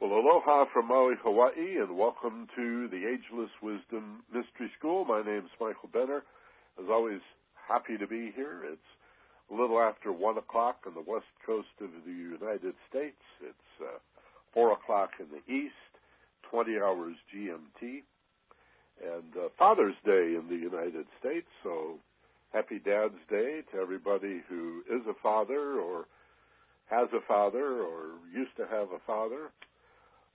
Well, aloha from Maui, Hawaii, and welcome to the Ageless Wisdom Mystery School. My name's Michael Benner. As always, happy to be here. It's a little after 1 o'clock on the west coast of the United States. It's uh, 4 o'clock in the east, 20 hours GMT, and uh, Father's Day in the United States. So happy Dad's Day to everybody who is a father or has a father or used to have a father.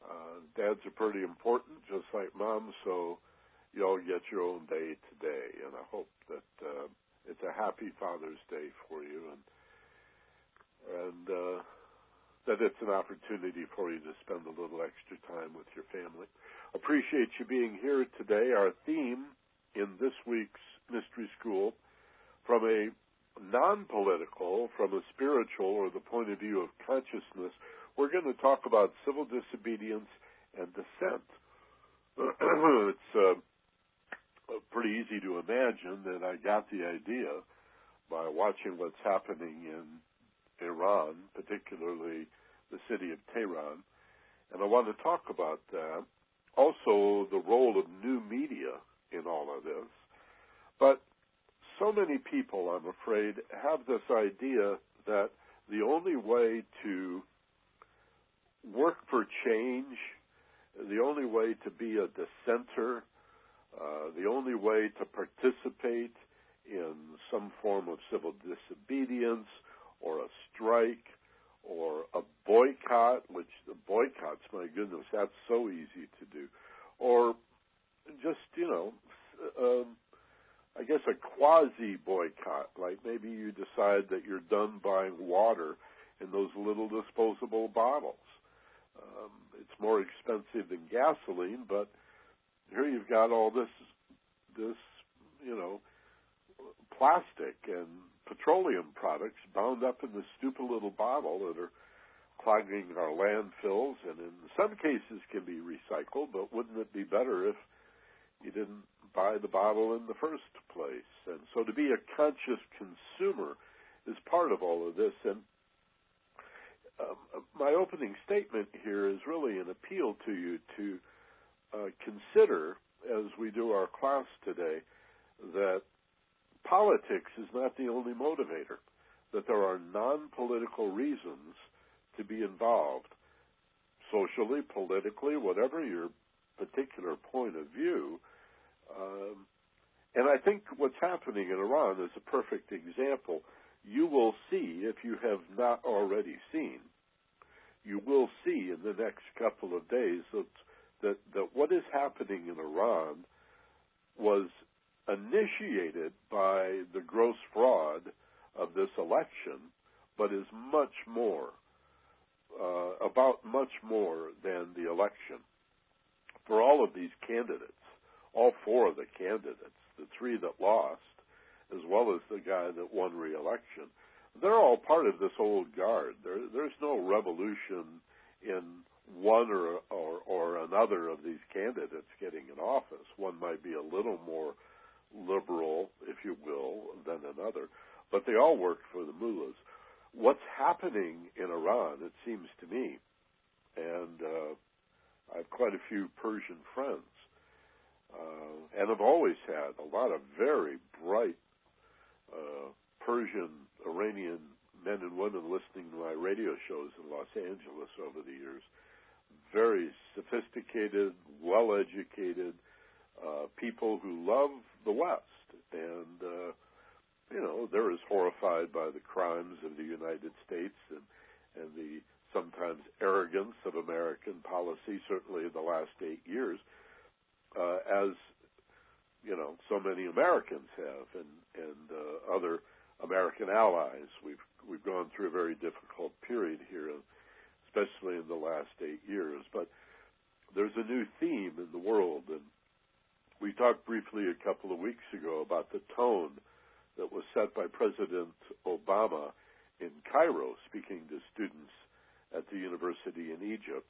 Uh, dads are pretty important, just like moms, so you all get your own day today. And I hope that uh, it's a happy Father's Day for you, and and uh, that it's an opportunity for you to spend a little extra time with your family. Appreciate you being here today. Our theme in this week's mystery school, from a non-political, from a spiritual or the point of view of consciousness, we're going to talk about civil disobedience and dissent. it's uh, pretty easy to imagine that I got the idea by watching what's happening in Iran, particularly the city of Tehran. And I want to talk about that. Also, the role of new media in all of this. But so many people, I'm afraid, have this idea that the only way to work for change, the only way to be a dissenter, uh, the only way to participate in some form of civil disobedience or a strike or a boycott, which the boycotts, my goodness, that's so easy to do, or just, you know, um, I guess a quasi boycott, like maybe you decide that you're done buying water in those little disposable bottles. Um, it's more expensive than gasoline, but here you've got all this, this, you know, plastic and petroleum products bound up in this stupid little bottle that are clogging our landfills and in some cases can be recycled, but wouldn't it be better if you didn't buy the bottle in the first place. And so to be a conscious consumer is part of all of this. And um, my opening statement here is really an appeal to you to uh, consider, as we do our class today, that politics is not the only motivator, that there are non political reasons to be involved socially, politically, whatever your particular point of view. Um, and I think what's happening in Iran is a perfect example. You will see, if you have not already seen, you will see in the next couple of days that, that, that what is happening in Iran was initiated by the gross fraud of this election, but is much more, uh, about much more than the election. For all of these candidates, all four of the candidates, the three that lost, as well as the guy that won re-election, they're all part of this old guard. There, there's no revolution in one or, or or another of these candidates getting in office. One might be a little more liberal, if you will, than another, but they all work for the mullahs. What's happening in Iran, it seems to me, and uh, I have quite a few Persian friends uh, and have always had a lot of very bright uh, Persian Iranian men and women listening to my radio shows in Los Angeles over the years. Very sophisticated, well educated uh, people who love the West. And, uh, you know, they're as horrified by the crimes of the United States and, and the sometimes arrogance of American policy, certainly in the last eight years, uh, as you know so many Americans have, and and uh, other American allies. We've we've gone through a very difficult period here, especially in the last eight years. But there's a new theme in the world, and we talked briefly a couple of weeks ago about the tone that was set by President Obama in Cairo, speaking to students at the university in Egypt.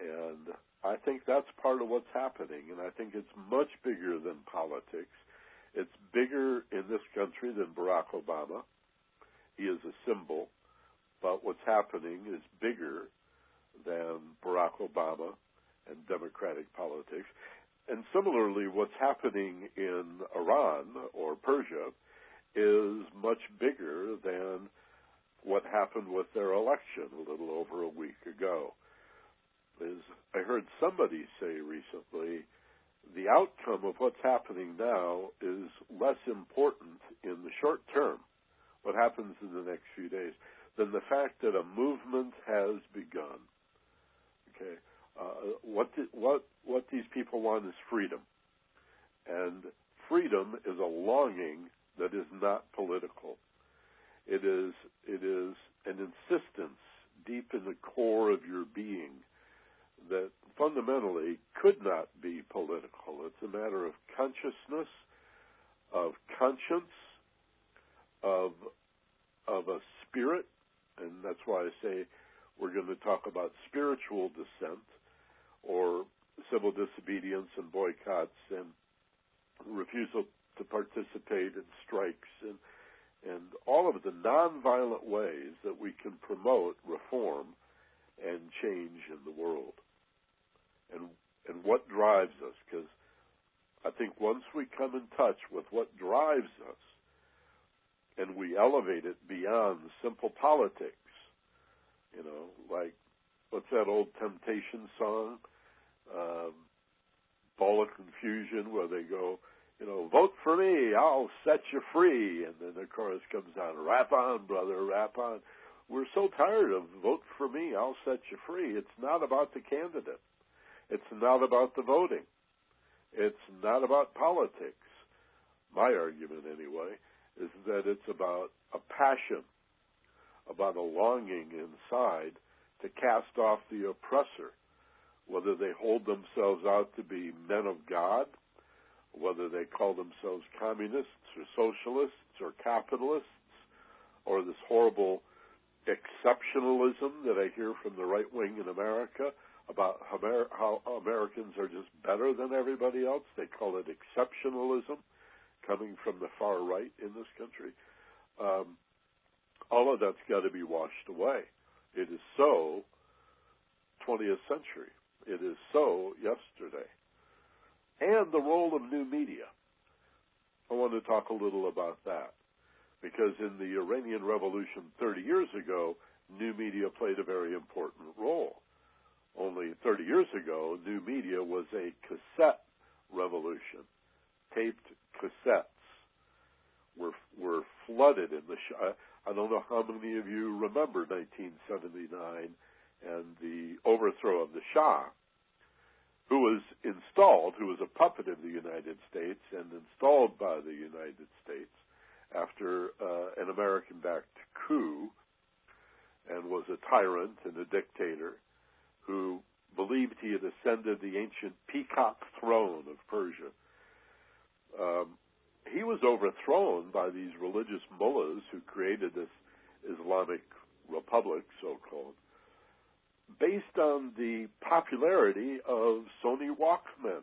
And I think that's part of what's happening, and I think it's much bigger than politics. It's bigger in this country than Barack Obama. He is a symbol, but what's happening is bigger than Barack Obama and Democratic politics. And similarly, what's happening in Iran or Persia is much bigger than what happened with their election a little over a week ago. As I heard somebody say recently, the outcome of what's happening now is less important in the short term, what happens in the next few days, than the fact that a movement has begun. Okay, uh, what what what these people want is freedom, and freedom is a longing that is not political. It is it is an insistence deep in the core of your being that fundamentally could not be political. It's a matter of consciousness, of conscience, of of a spirit, and that's why I say we're going to talk about spiritual dissent or civil disobedience and boycotts and refusal to participate in strikes and and all of the nonviolent ways that we can promote reform and change in the world. And and what drives us because I think once we come in touch with what drives us and we elevate it beyond simple politics, you know, like what's that old Temptation song? Um, Ball of Confusion, where they go, you know, vote for me, I'll set you free. And then the chorus comes on, rap on, brother, rap on. We're so tired of vote for me, I'll set you free. It's not about the candidate. It's not about the voting. It's not about politics. My argument, anyway, is that it's about a passion, about a longing inside to cast off the oppressor, whether they hold themselves out to be men of God whether they call themselves communists or socialists or capitalists or this horrible exceptionalism that I hear from the right wing in America about how, Americans are just better than everybody else. They call it exceptionalism coming from the far right in this country. Um, all of that's got to be washed away. It is so 20th century. It is so yesterday and the role of new media. I want to talk a little about that because in the Iranian Revolution 30 years ago, new media played a very important role. Only 30 years ago, new media was a cassette revolution. Taped cassettes were were flooded in the. Sh- I don't know how many of you remember 1979 and the overthrow of the Shah who was installed, who was a puppet of the United States and installed by the United States after uh, an American backed coup and was a tyrant and a dictator who believed he had ascended the ancient peacock throne of Persia. Um, he was overthrown by these religious mullahs who created this Islamic republic, so called, based on the popularity of Sony Walkman.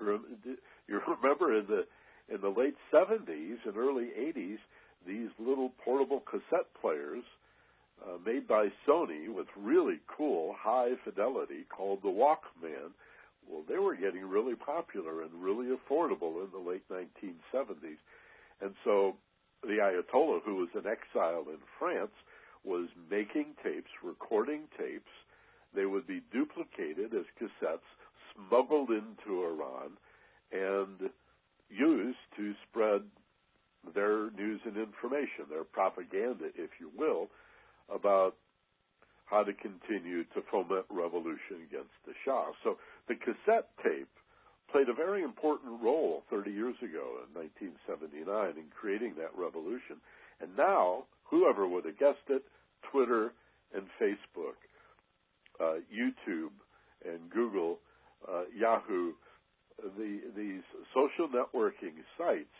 You remember in the in the late 70s and early 80s, these little portable cassette players uh, made by Sony with really cool high fidelity called the Walkman. Well, they were getting really popular and really affordable in the late 1970s. And so the Ayatollah, who was in exile in France, was making tapes, recording tapes. They would be duplicated as cassettes, smuggled into Iran, and used to spread their news and information, their propaganda, if you will, about how to continue to foment revolution against the Shah. So the cassette tape played a very important role 30 years ago in 1979 in creating that revolution. And now, whoever would have guessed it, Twitter and Facebook, uh, YouTube and Google, uh, Yahoo, the, these social networking sites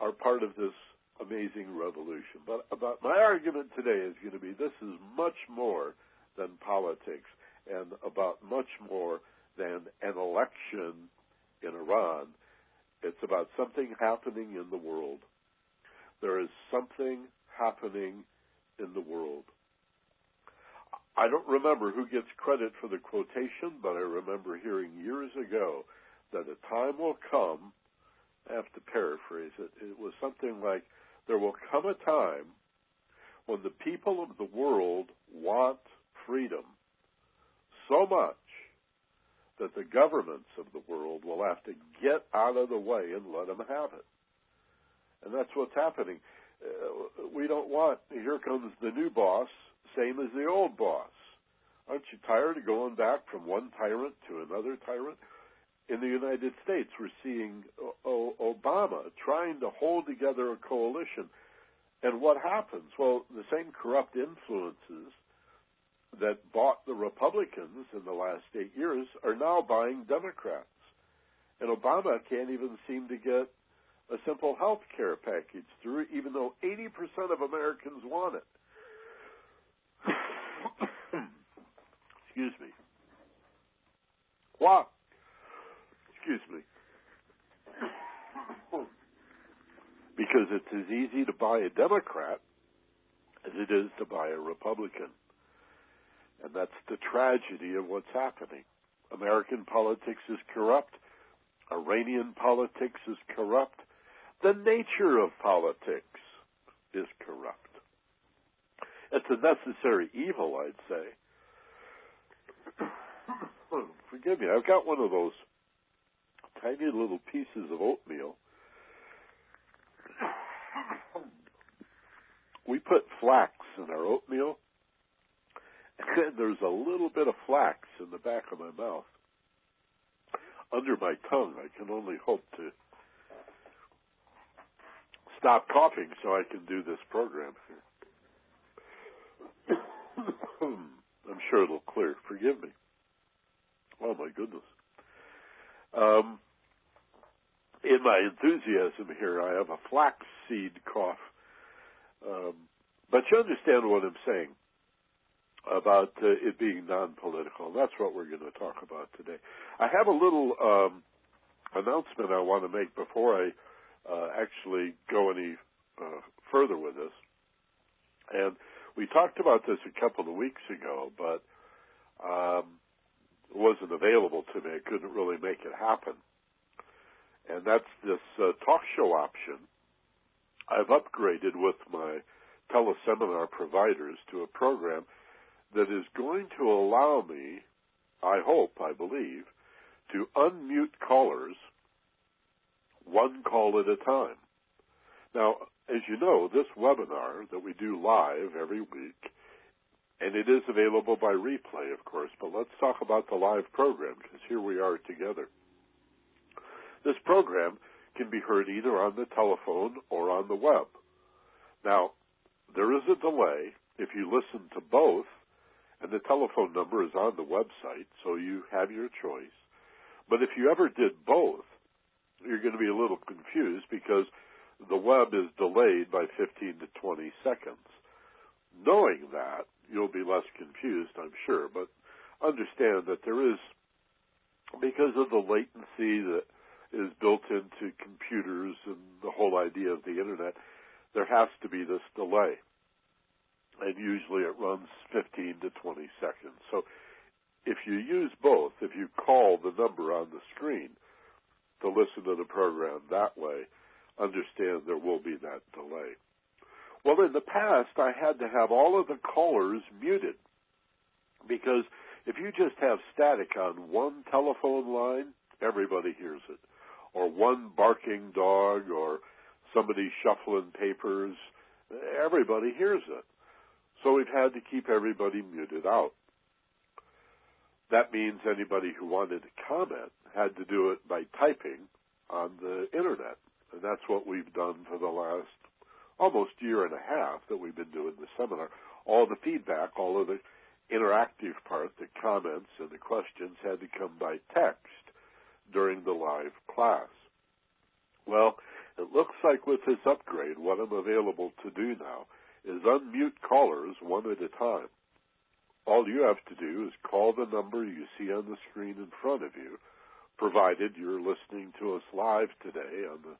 are part of this amazing revolution. But about my argument today is going to be this is much more than politics and about much more than an election in Iran. It's about something happening in the world. There is something happening in the world. I don't remember who gets credit for the quotation, but I remember hearing years ago that a time will come, I have to paraphrase it, it was something like, there will come a time when the people of the world want freedom so much that the governments of the world will have to get out of the way and let them have it. And that's what's happening. Uh, we don't want, here comes the new boss, same as the old boss. Aren't you tired of going back from one tyrant to another tyrant? In the United States, we're seeing o- Obama trying to hold together a coalition. And what happens? Well, the same corrupt influences that bought the Republicans in the last eight years are now buying Democrats. And Obama can't even seem to get a simple health care package through, even though 80% of Americans want it. Excuse me. Why? Excuse me. because it's as easy to buy a Democrat as it is to buy a Republican. And that's the tragedy of what's happening. American politics is corrupt. Iranian politics is corrupt. The nature of politics is corrupt. It's a necessary evil, I'd say. Forgive me, I've got one of those tiny little pieces of oatmeal. We put flax in our oatmeal and there's a little bit of flax in the back of my mouth. Under my tongue, I can only hope to stop coughing so I can do this program here. I'm sure it'll clear. Forgive me. Oh my goodness. Um, in my enthusiasm here, I have a flaxseed cough. Um, but you understand what I'm saying about uh, it being non-political. That's what we're going to talk about today. I have a little um, announcement I want to make before I uh, actually go any uh, further with this. And we talked about this a couple of weeks ago, but um, it wasn't available to me. I couldn't really make it happen. And that's this uh, talk show option. I've upgraded with my teleseminar providers to a program that is going to allow me, I hope, I believe, to unmute callers one call at a time. Now, as you know, this webinar that we do live every week, and it is available by replay, of course, but let's talk about the live program because here we are together. This program can be heard either on the telephone or on the web. Now, there is a delay. If you listen to both, and the telephone number is on the website, so you have your choice. But if you ever did both, you're going to be a little confused because the web is delayed by 15 to 20 seconds. Knowing that, you'll be less confused, I'm sure, but understand that there is, because of the latency that is built into computers and the whole idea of the internet, there has to be this delay and usually it runs 15 to 20 seconds. So if you use both, if you call the number on the screen to listen to the program that way, understand there will be that delay. Well, in the past, I had to have all of the callers muted because if you just have static on one telephone line, everybody hears it. Or one barking dog or somebody shuffling papers, everybody hears it. So we've had to keep everybody muted out. That means anybody who wanted to comment had to do it by typing on the internet. And that's what we've done for the last almost year and a half that we've been doing the seminar. All the feedback, all of the interactive part, the comments and the questions had to come by text during the live class. Well, it looks like with this upgrade, what I'm available to do now is unmute callers one at a time. All you have to do is call the number you see on the screen in front of you, provided you're listening to us live today on the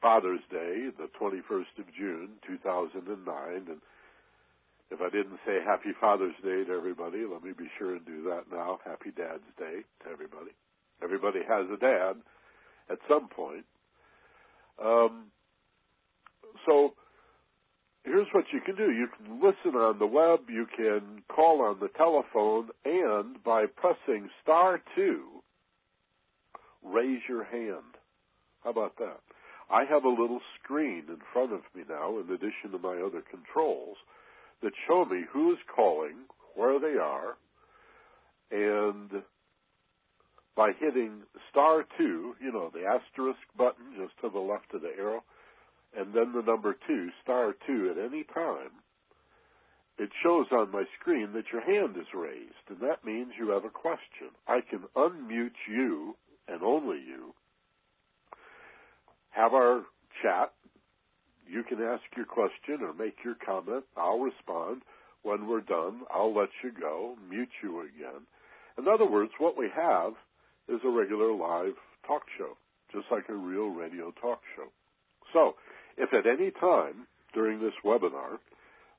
Father's Day, the 21st of June, 2009, and If I didn't say Happy Father's Day to everybody, let me be sure and do that now. Happy Dad's Day to everybody. Everybody has a dad at some point. Um, so here's what you can do. You can listen on the web, you can call on the telephone, and by pressing star two, raise your hand. How about that? I have a little screen in front of me now, in addition to my other controls, that show me who is calling, where they are, and by hitting star two, you know, the asterisk button just to the left of the arrow, and then the number two, star two at any time, it shows on my screen that your hand is raised, and that means you have a question. I can unmute you, and only you, have our chat. You can ask your question or make your comment. I'll respond. When we're done, I'll let you go, mute you again. In other words, what we have is a regular live talk show, just like a real radio talk show. So, if at any time during this webinar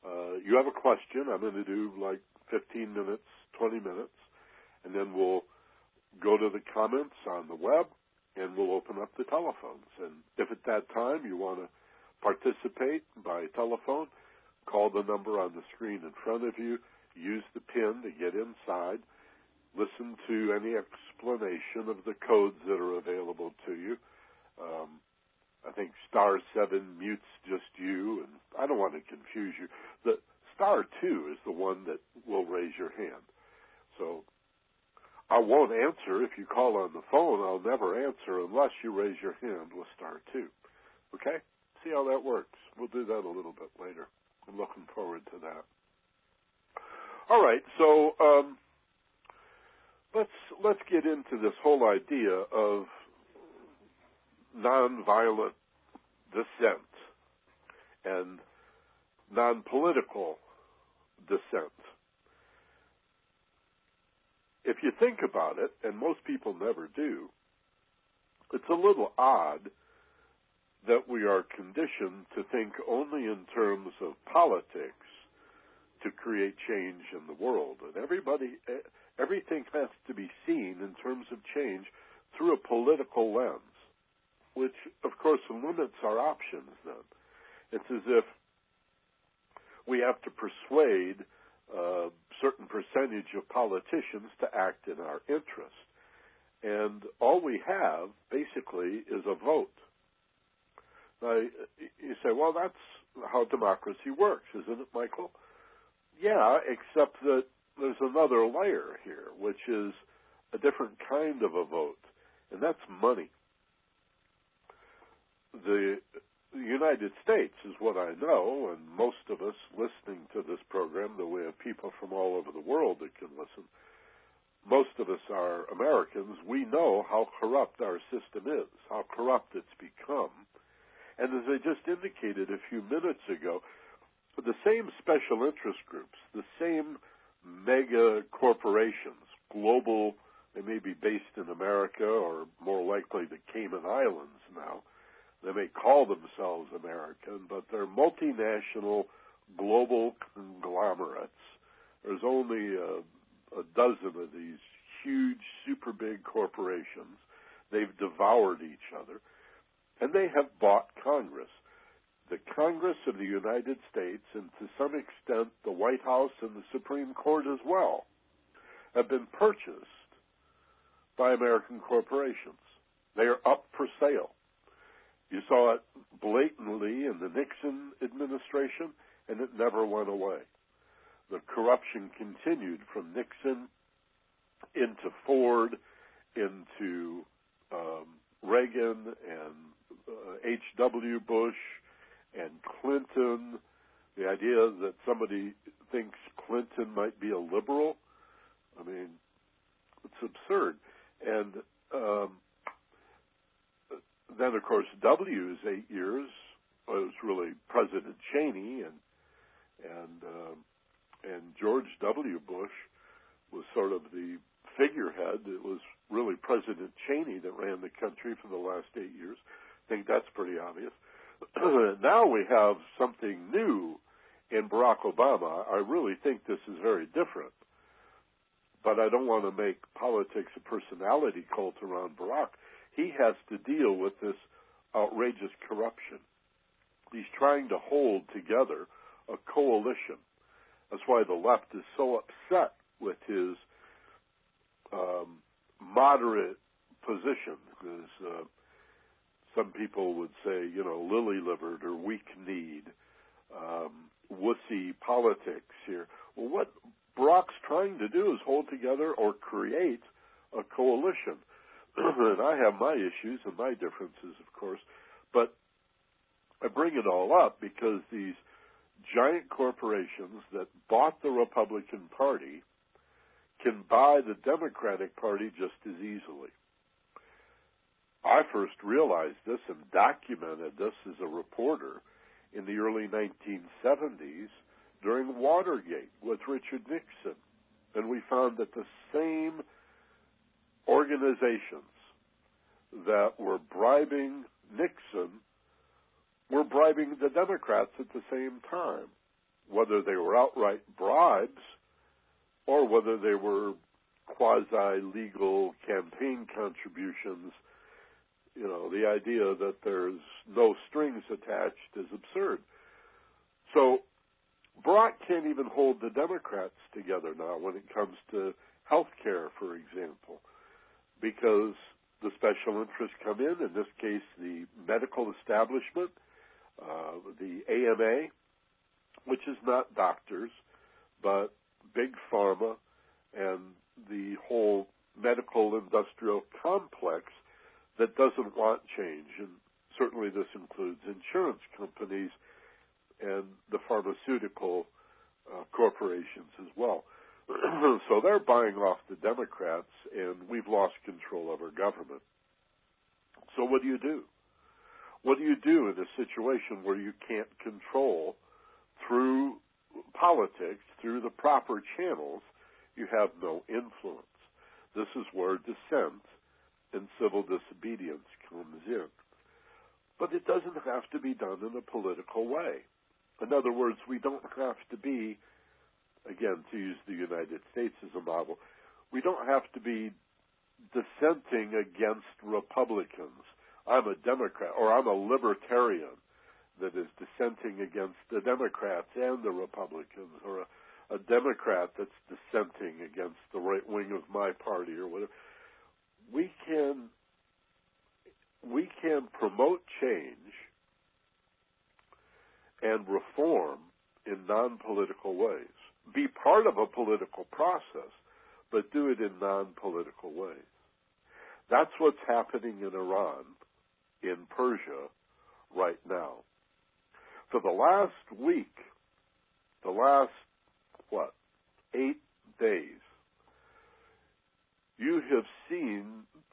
uh, you have a question, I'm going to do like 15 minutes, 20 minutes, and then we'll go to the comments on the web and we'll open up the telephones. And if at that time you want to participate by telephone, call the number on the screen in front of you, use the PIN to get inside, listen to any explanation of the codes that are available to you. Um, I think star seven mutes just you, and I don't want to confuse you. The star two is the one that will raise your hand. So I won't answer if you call on the phone. I'll never answer unless you raise your hand with star two. Okay? See how that works. We'll do that a little bit later. I'm looking forward to that. All right, so um, let's let's get into this whole idea of nonviolent dissent and non-political dissent if you think about it, and most people never do, it's a little odd that we are conditioned to think only in terms of politics to create change in the world. And everybody, eh, everything has to be seen in terms of change through a political lens, which of course limits our options then. It's as if we have to persuade a certain percentage of politicians to act in our interest. And all we have, basically, is a vote. Now, you say, well, that's how democracy works, isn't it, Michael? Yeah, except that there's another layer here, which is a different kind of a vote, and that's money. The United States is what I know, and most of us listening to this program, though we have people from all over the world that can listen, most of us are Americans. We know how corrupt our system is, how corrupt it's become. And as I just indicated a few minutes ago, the same special interest groups, the same mega corporations, global, they may be based in America or more likely the Cayman Islands now, they may call themselves American, but they're multinational global conglomerates. There's only a, a dozen of these huge, super big corporations. They've devoured each other. And they have bought Congress. The Congress of the United States, and to some extent the White House and the Supreme Court as well, have been purchased by American corporations. They are up for sale. You saw it blatantly in the Nixon administration, and it never went away. The corruption continued from Nixon into Ford, into um, Reagan and H.W. Uh, Bush and Clinton. The idea that somebody thinks Clinton might be a liberal, I mean, it's absurd. And um, then, of course, W's eight years it was really President Cheney, and and um, and George W. Bush was sort of the figurehead. It was really President Cheney that ran the country for the last eight years. I think that's pretty obvious. now we have something new in Barack Obama, I really think this is very different. But I don't want to make politics a personality cult around Barack. He has to deal with this outrageous corruption. He's trying to hold together a coalition. That's why the left is so upset with his um, moderate position. Because uh, some people would say, you know, lily-livered or weak-kneed, um, wussy politics here. Well, what Barack's trying to do is hold together or create a coalition. and I have my issues and my differences, of course, but I bring it all up because these giant corporations that bought the Republican Party can buy the Democratic Party just as easily. I first realized this and documented this as a reporter in the early 1970s during Watergate with Richard Nixon. And we found that the same organizations that were bribing Nixon were bribing the Democrats at the same time, whether they were outright bribes or whether they were quasi legal campaign contributions. You know, the idea that there's no strings attached is absurd. So Barack can't even hold the Democrats together now when it comes to health care, for example, because the special interests come in, in this case, the medical establishment, uh, the AMA, which is not doctors, but big pharma and the whole medical industrial complex that doesn't want change. And certainly this includes insurance companies and the pharmaceutical uh, corporations as well. so they're buying off the Democrats, and we've lost control of our government. So what do you do? What do you do in a situation where you can't control through politics, through the proper channels, you have no influence? This is where dissent and civil disobedience comes in. But it doesn't have to be done in a political way. In other words, we don't have to be, again, to use the United States as a model, we don't have to be dissenting against Republicans. I'm a Democrat or I'm a libertarian that is dissenting against the Democrats and the Republicans or a, a Democrat that's dissenting against the right wing of my party or whatever. We can we can promote change and reform in non-political ways. Be part of a political process, but do it in non-political ways. That's what's happening in Iran, in Persia, right now. For the last week, the last, what, eight days, you have seen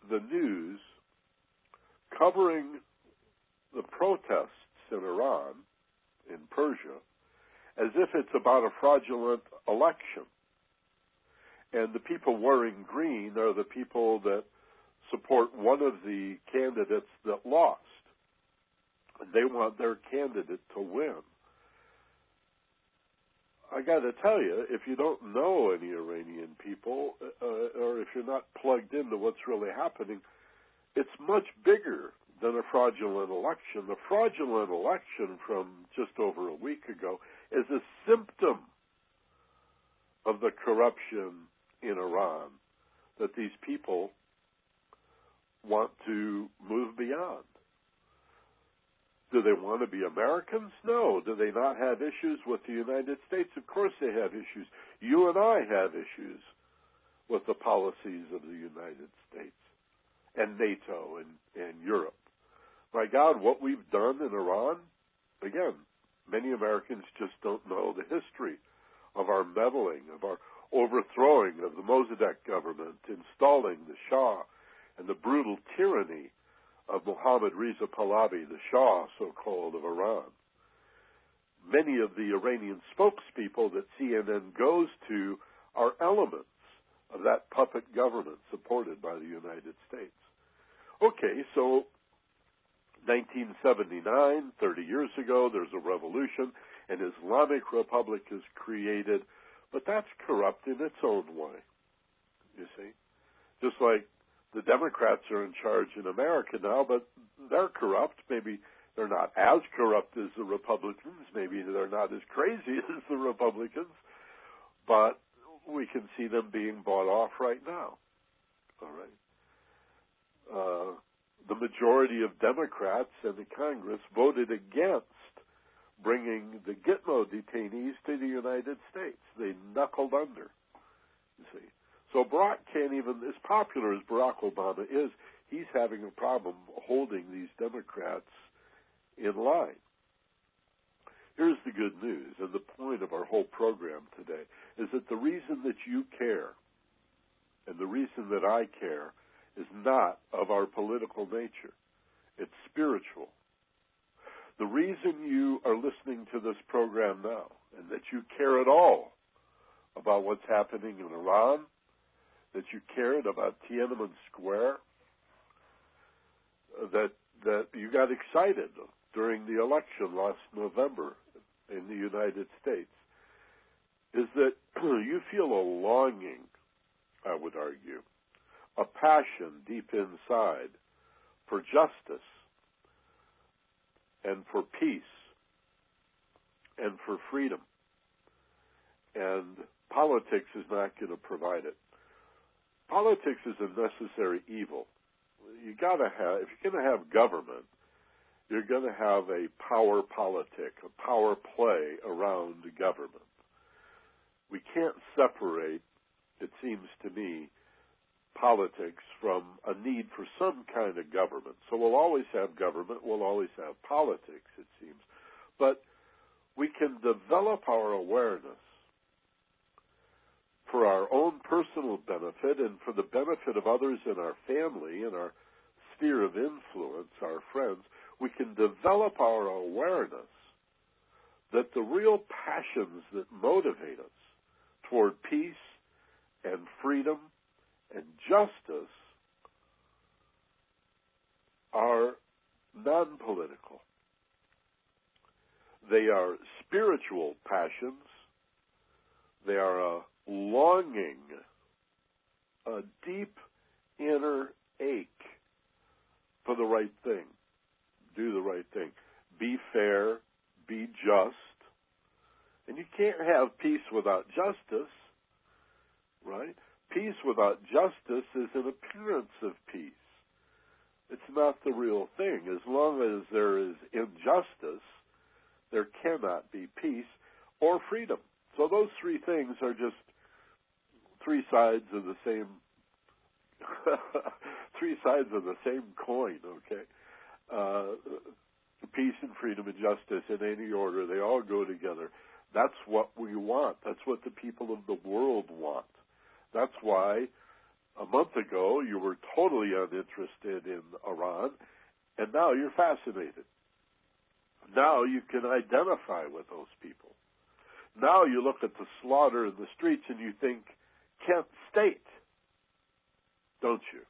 the news covering the protests in Iran in Persia as if it's about a fraudulent election. And the people wearing green are the people that support one of the candidates that lost. They want their candidate to win. I got to tell you, if you don't know any Iranian people, uh, or if you're not plugged into what's really happening, it's much bigger than a fraudulent election. The fraudulent election from just over a week ago is a symptom of the corruption in Iran that these people want to move beyond. Do they want to be Americans? No. Do they not have issues with the United States? Of course they have issues. You and I have issues with the policies of the United States and NATO and, and Europe. My God, what we've done in Iran, again, many Americans just don't know the history of our meddling, of our overthrowing of the Mossadegh government, installing the Shah, and the brutal tyranny of Mohammad Reza Pahlavi, the Shah, so-called, of Iran. Many of the Iranian spokespeople that CNN goes to are elements of that puppet government supported by the United States. Okay, so 1979, 30 years ago, there's a revolution, An Islamic republic is created, but that's corrupt in its own way. You see? Just like the Democrats are in charge in America now, but they're corrupt. Maybe they're not as corrupt as the Republicans. Maybe they're not as crazy as the Republicans, but we can see them being bought off right now. All right. Uh, the majority of Democrats in the Congress voted against bringing the Gitmo detainees to the United States. They knuckled under. You see. So Barack can't even, as popular as Barack Obama is, he's having a problem holding these Democrats in line. Here's the good news, and the point of our whole program today is that the reason that you care and the reason that I care is not of our political nature. It's spiritual. The reason you are listening to this program now and that you care at all about what's happening in Iran, that you cared about Tiananmen Square, that that you got excited during the election last November in the United States, is that you feel a longing, I would argue, a passion deep inside for justice and for peace and for freedom. And politics is not going to provide it. Politics is a necessary evil. You got to have, if you're to have government, you're to have a power politic, a power play around government. We can't separate, it seems to me, politics from a need for some kind of government. So we'll always have government, we'll always have politics, it seems. But we can develop our awareness for our own personal benefit and for the benefit of others in our family, in our sphere of influence, our friends. We can develop our awareness that the real passions that motivate us toward peace and freedom and justice are non political. They are spiritual passions. They are a longing, a deep inner ache for the right thing. Do the right thing. Be fair. Be just. And you can't have peace without justice, right? Peace without justice is an appearance of peace. It's not the real thing. As long as there is injustice, there cannot be peace or freedom. So those three things are just three sides of the same three sides of the same coin, okay? Uh, peace and freedom and justice in any order, they all go together. That's what we want. That's what the people of the world want. That's why a month ago you were totally uninterested in Iran, and now you're fascinated. Now you can identify with those people. Now you look at the slaughter in the streets and you think, Kent State, don't you?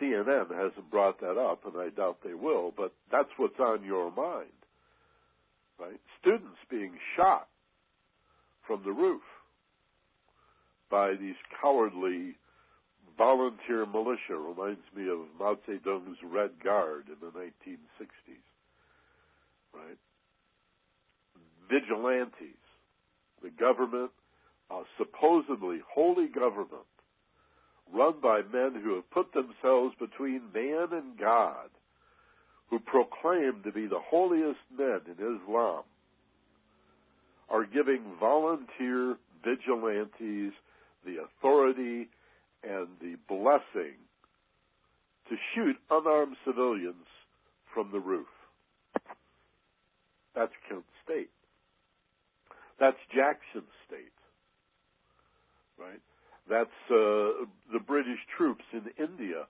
CNN hasn't brought that up, and I doubt they will, but that's what's on your mind right? Students being shot from the roof by these cowardly volunteer militia reminds me of Mao Zedong's Red Guard in the 1960s, right? Vigilantes, the government, a supposedly holy government, run by men who have put themselves between man and God, who proclaim to be the holiest men in Islam are giving volunteer vigilantes the authority and the blessing to shoot unarmed civilians from the roof. That's Kent State. That's Jackson State. Right? That's uh, the British troops in India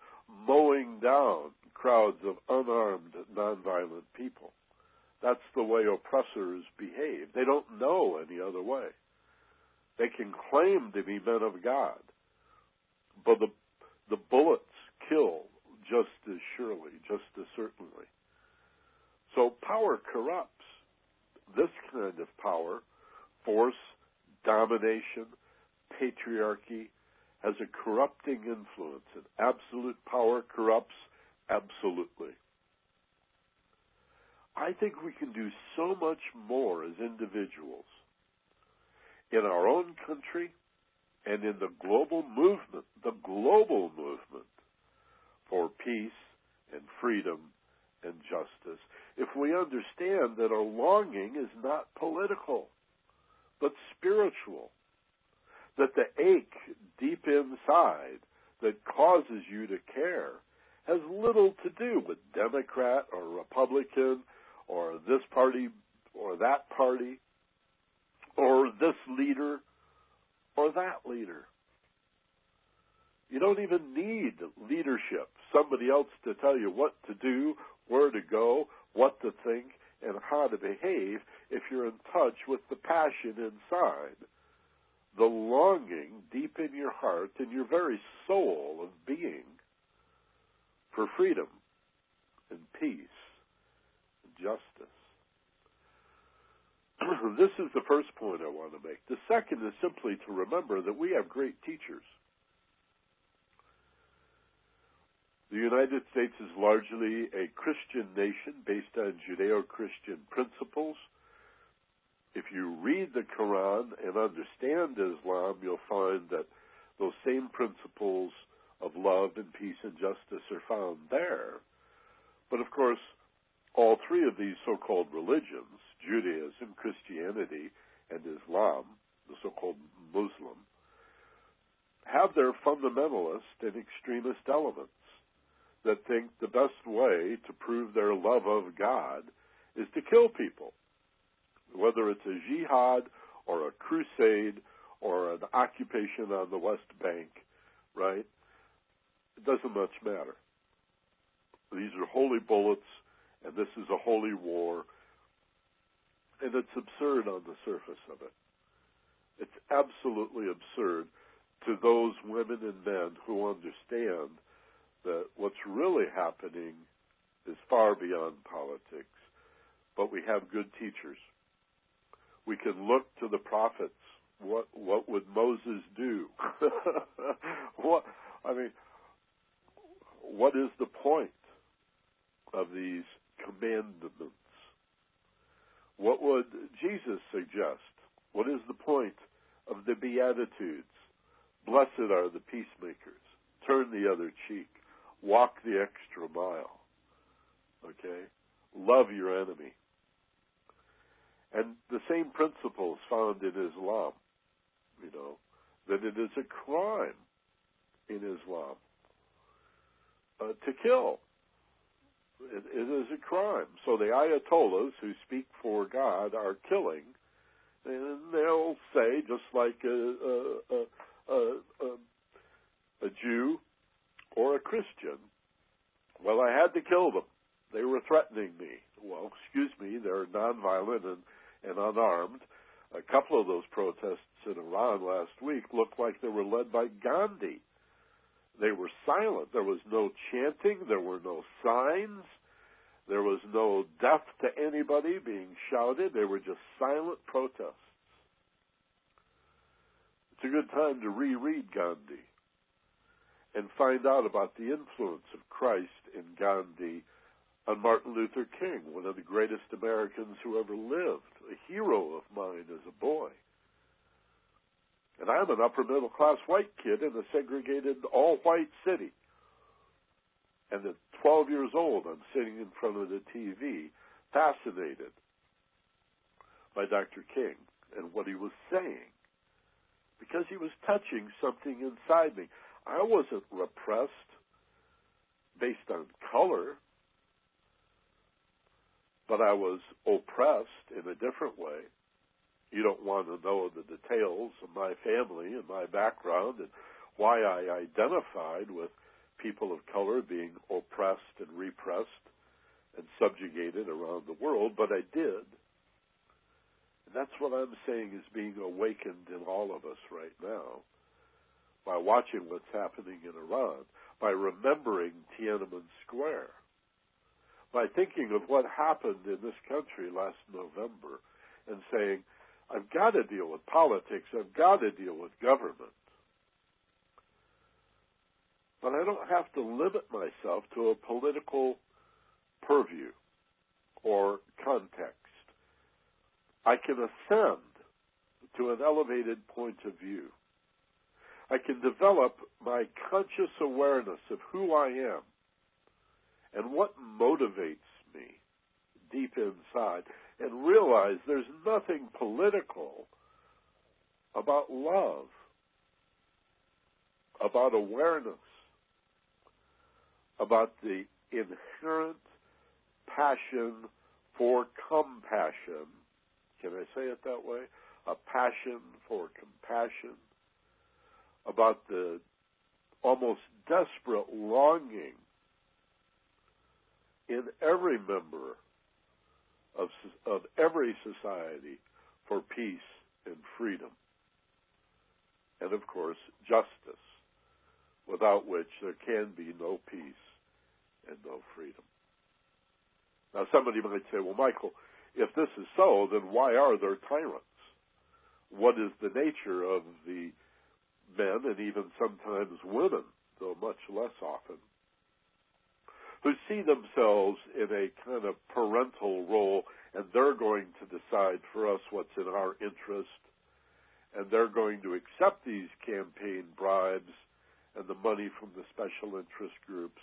mowing down crowds of unarmed, nonviolent people. That's the way oppressors behave. They don't know any other way. They can claim to be men of God, but the the bullets kill just as surely, just as certainly. So power corrupts. this kind of power, force, domination, patriarchy, has a corrupting influence, and absolute power corrupts absolutely. I think we can do so much more as individuals in our own country and in the global movement, the global movement for peace and freedom and justice, if we understand that our longing is not political, but spiritual, that the ache deep inside that causes you to care has little to do with Democrat or Republican or this party or that party or this leader or that leader. You don't even need leadership, somebody else to tell you what to do, where to go, what to think, and how to behave if you're in touch with the passion inside, the longing deep in your heart, in your very soul of being for freedom and peace and justice. this is the first point I want to make. The second is simply to remember that we have great teachers. The United States is largely a Christian nation based on Judeo Christian principles. If you read the Quran and understand Islam, you'll find that those same principles of love and peace and justice are found there. But of course, all three of these so called religions, Judaism, Christianity, and Islam, the so called Muslim, have their fundamentalist and extremist elements that think the best way to prove their love of God is to kill people. Whether it's a jihad or a crusade or an occupation on the West Bank, right? It doesn't much matter. These are holy bullets, and this is a holy war, and it's absurd on the surface of it. It's absolutely absurd to those women and men who understand that what's really happening is far beyond politics, but we have good teachers. We can look to the prophets. What what would Moses do? what I mean, what is the point of these commandments? What would Jesus suggest? What is the point of the Beatitudes? Blessed are the peacemakers. Turn the other cheek walk the extra mile. Okay? Love your enemy. And the same principles found in Islam, you know, that it is a crime in Islam uh, to kill. It, it is a crime. So the Ayatollahs who speak for God are killing, and they'll say, just like a, a, a, a, a Jew or a Christian, well, I had to kill them. They were threatening me. Well, excuse me, they're nonviolent and, and unarmed. A couple of those protests in Iran last week looked like they were led by Gandhi. They were silent. There was no chanting. There were no signs. There was no death to anybody being shouted. They were just silent protests. It's a good time to reread Gandhi and find out about the influence of Christ in Gandhi on Martin Luther King, one of the greatest Americans who ever lived, a hero of mine as a boy. And I'm an upper middle class white kid in a segregated all white city. And at 12 years old, I'm sitting in front of the TV, fascinated by Dr. King and what he was saying, because he was touching something inside me. I wasn't repressed based on color, but I was oppressed in a different way. You don't want to know the details of my family and my background and why I identified with people of color being oppressed and repressed and subjugated around the world, but I did. And that's what I'm saying is being awakened in all of us right now by watching what's happening in Iran, by remembering Tiananmen Square, by thinking of what happened in this country last November and saying, I've got to deal with politics, I've got to deal with government. But I don't have to limit myself to a political purview or context. I can ascend to an elevated point of view. I can develop my conscious awareness of who I am and what motivates me deep inside and realize there's nothing political about love, about awareness, about the inherent passion for compassion. Can I say it that way? A passion for compassion, about the almost desperate longing in every member of, of every society for peace and freedom. And of course, justice, without which there can be no peace and no freedom. Now, somebody might say, well, Michael, if this is so, then why are there tyrants? What is the nature of the men and even sometimes women, though much less often, who see themselves in a kind of parental role and they're going to decide for us what's in our interest and they're going to accept these campaign bribes and the money from the special interest groups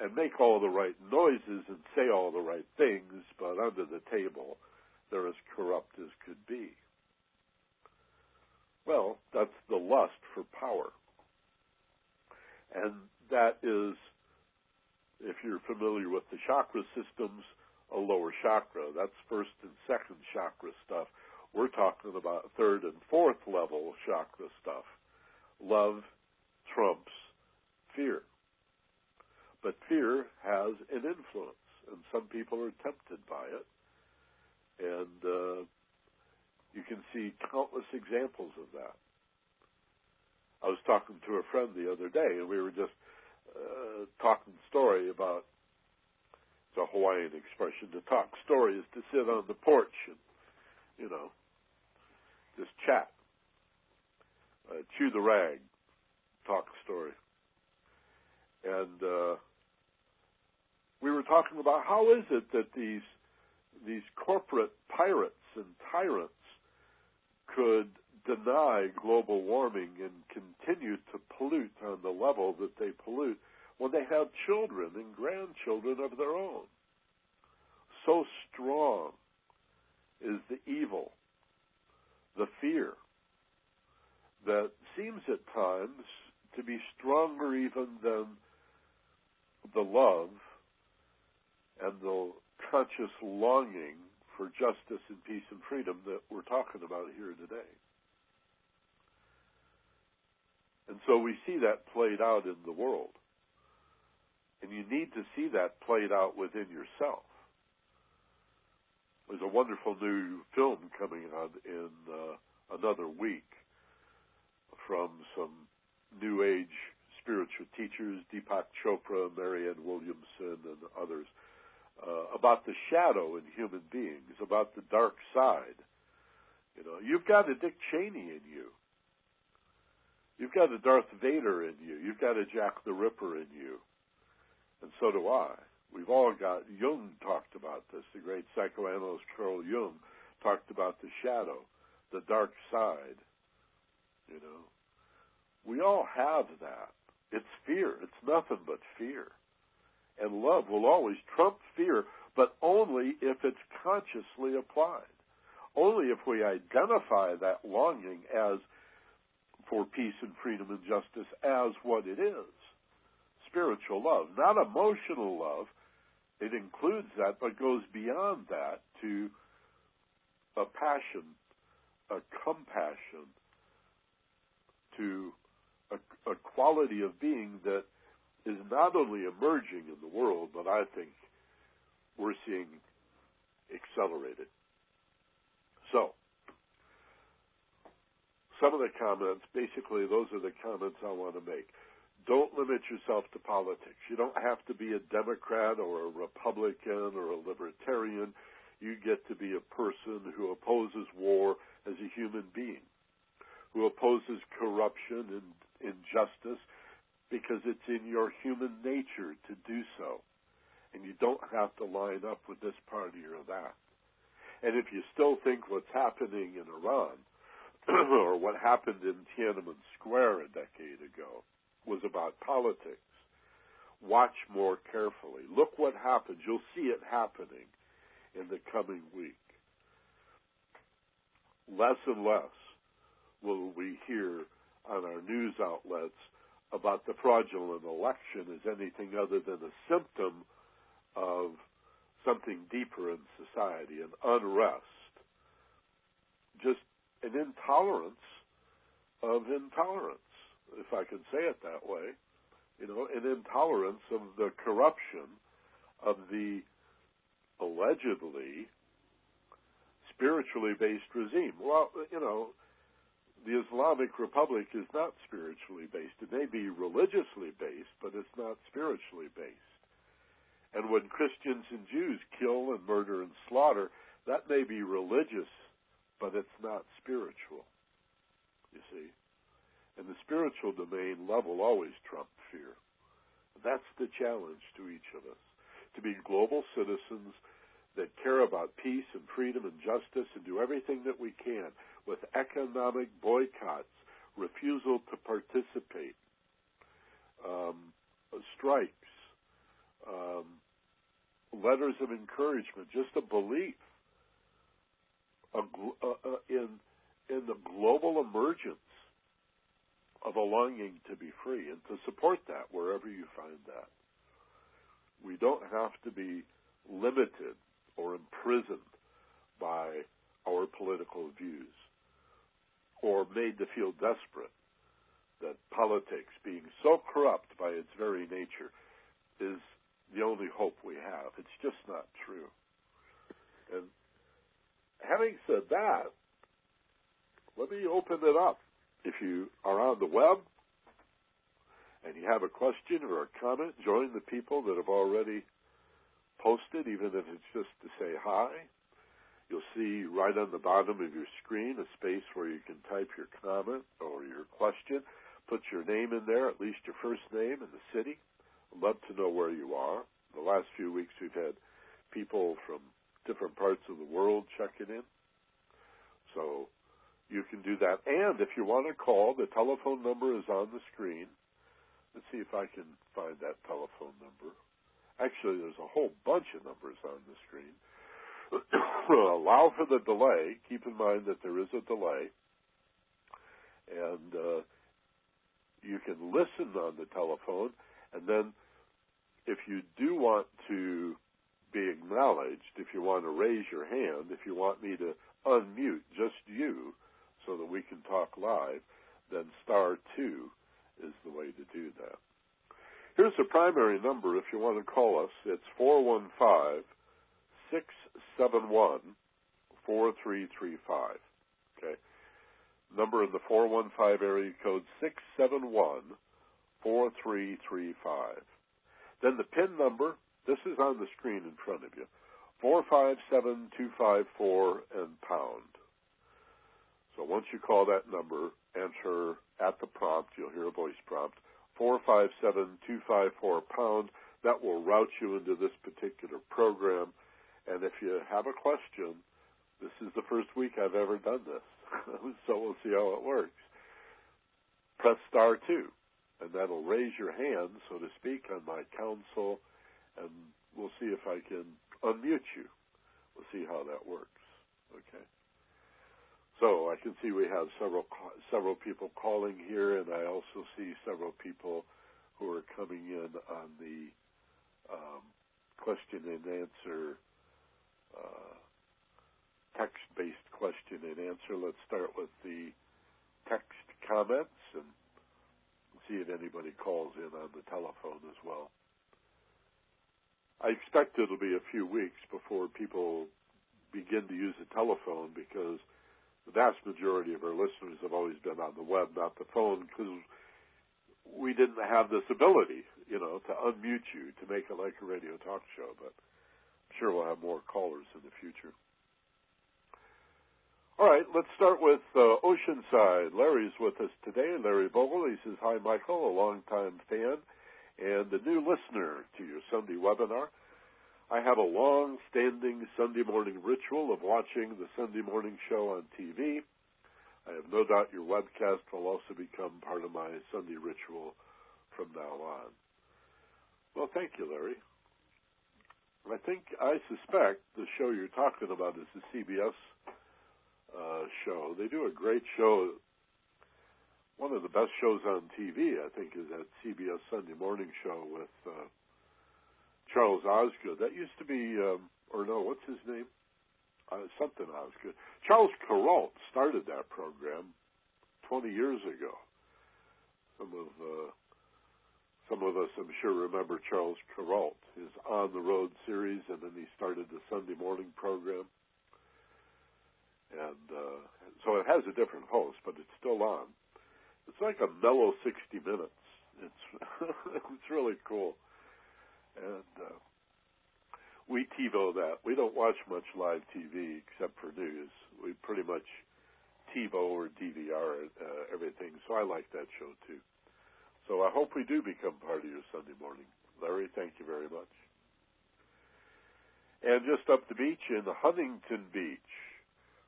and make all the right noises and say all the right things, but under the table they're as corrupt as could be. Well, that's the lust for power. And that is if you're familiar with the chakra systems, a lower chakra. That's first and second chakra stuff. We're talking about third and fourth level chakra stuff. Love trumps fear. But fear has an influence, and some people are tempted by it. And uh, you can see countless examples of that. I was talking to a friend the other day, and we were just uh, talking story about it's a Hawaiian expression. To talk story is to sit on the porch and you know just chat, uh, chew the rag, talk story, and uh, we were talking about how is it that these these corporate pirates and tyrants could deny global warming and continue to pollute on the level that they pollute when they have children and grandchildren of their own. So strong is the evil, the fear, that seems at times to be stronger even than the love and the conscious longing for justice and peace and freedom that we're talking about here today. And so we see that played out in the world. And you need to see that played out within yourself. There's a wonderful new film coming on in uh, another week from some New Age spiritual teachers, Deepak Chopra, Marianne Williamson, and others, uh, about the shadow in human beings, about the dark side. You know, you've got a Dick Cheney in you. You've got a Darth Vader in you. You've got a Jack the Ripper in you. And so do I. We've all got, Jung talked about this. The great psychoanalyst Carl Jung talked about the shadow, the dark side. You know, we all have that. It's fear. It's nothing but fear. And love will always trump fear, but only if it's consciously applied. Only if we identify that longing as for peace and freedom and justice as what it is spiritual love, not emotional love. It includes that, but goes beyond that to a passion, a compassion, to a, a quality of being that is not only emerging in the world, but I think we're seeing accelerated. So, some of the comments, basically, those are the comments I want to make. Don't limit yourself to politics. You don't have to be a Democrat or a Republican or a Libertarian. You get to be a person who opposes war as a human being, who opposes corruption and injustice because it's in your human nature to do so. And you don't have to line up with this party or that. And if you still think what's happening in Iran or what happened in Tiananmen Square a decade ago was about politics, watch more carefully. Look what happens. You'll see it happening in the coming week. Less and less will we hear on our news outlets about the fraudulent election as anything other than a symptom of something deeper in society, an unrest, just an intolerance of intolerance, if I can say it that way, you know, an intolerance of the corruption of the allegedly spiritually based regime. Well, you know, the Islamic Republic is not spiritually based. It may be religiously based, but it's not spiritually based. And when Christians and Jews kill and murder and slaughter, that may be religious, but it's not spiritual. You see? And the spiritual domain love will always trump fear. That's the challenge to each of us. To be global citizens that care about peace and freedom and justice and do everything that we can with economic boycotts, refusal to participate, um, strikes, um, letters of encouragement, just a belief a, uh, in in the global emergence of a longing to be free and to support that wherever you find that. We don't have to be limited or imprisoned by our political views or made to feel desperate that politics, being so corrupt by its very nature, is the only hope we have. It's just not true. And having said that, let me open it up. If you are on the web and you have a question or a comment, join the people that have already posted, even if it's just to say hi. You'll see right on the bottom of your screen a space where you can type your comment or your question. Put your name in there, at least your first name and the city. I'd love to know where you are. The last few weeks we've had people from different parts of the world checking in. So you can do that. And if you want to call, the telephone number is on the screen. Let's see if I can find that telephone number. Actually, there's a whole bunch of numbers on the screen. Allow for the delay. Keep in mind that there is a delay. And uh, you can listen on the telephone and then if you do want to acknowledged, if you want to raise your hand, if you want me to unmute just you so that we can talk live, then star two is the way to do that. Here's the primary number if you want to call us. It's 415 671 4335. Okay. Number in the 415 area code 671 4335. Then the PIN number, this is on the screen in front of you, 457254 and pound. So once you call that number, enter at the prompt, you'll hear a voice prompt, 457254 pound. That will route you into this particular program. And if you have a question, this is the first week I've ever done this. so we'll see how it works. Press star two and that'll raise your hand, so to speak, on my console, and we'll see if I can unmute you. We'll see how that works. Okay. So I can see we have several several people calling here, and I also see several people who are coming in on the um, question and answer uh, text-based question and answer. Let's start with the text comments and see if anybody calls in on the telephone as well. I expect it'll be a few weeks before people begin to use the telephone because the vast majority of our listeners have always been on the web, not the phone, because we didn't have this ability, you know, to unmute you to make it like a radio talk show. But I'm sure we'll have more callers in the future. All right, let's start with uh, Oceanside. Larry's with us today. Larry Bogle. He says, Hi, Michael, a longtime fan and a new listener to your Sunday webinar. I have a long standing Sunday morning ritual of watching the Sunday morning show on TV. I have no doubt your webcast will also become part of my Sunday ritual from now on. Well, thank you, Larry. I think, I suspect the show you're talking about is the CBS uh, show. They do a great show. One of the best shows on TV, I think, is that CBS Sunday Morning Show with uh, Charles Osgood. That used to be, um, or no, what's his name? Uh, something Osgood. Charles Kuralt started that program 20 years ago. Some of uh, some of us, I'm sure, remember Charles Kuralt, his On the Road series, and then he started the Sunday morning program and uh, so it has a different host, but it's still on. It's like a mellow 60 minutes. It's it's really cool, and uh, we TiVo that. We don't watch much live TV except for news. We pretty much TiVo or DVR uh, everything. So I like that show too. So I hope we do become part of your Sunday morning. Larry, thank you very much. And just up the beach in Huntington Beach,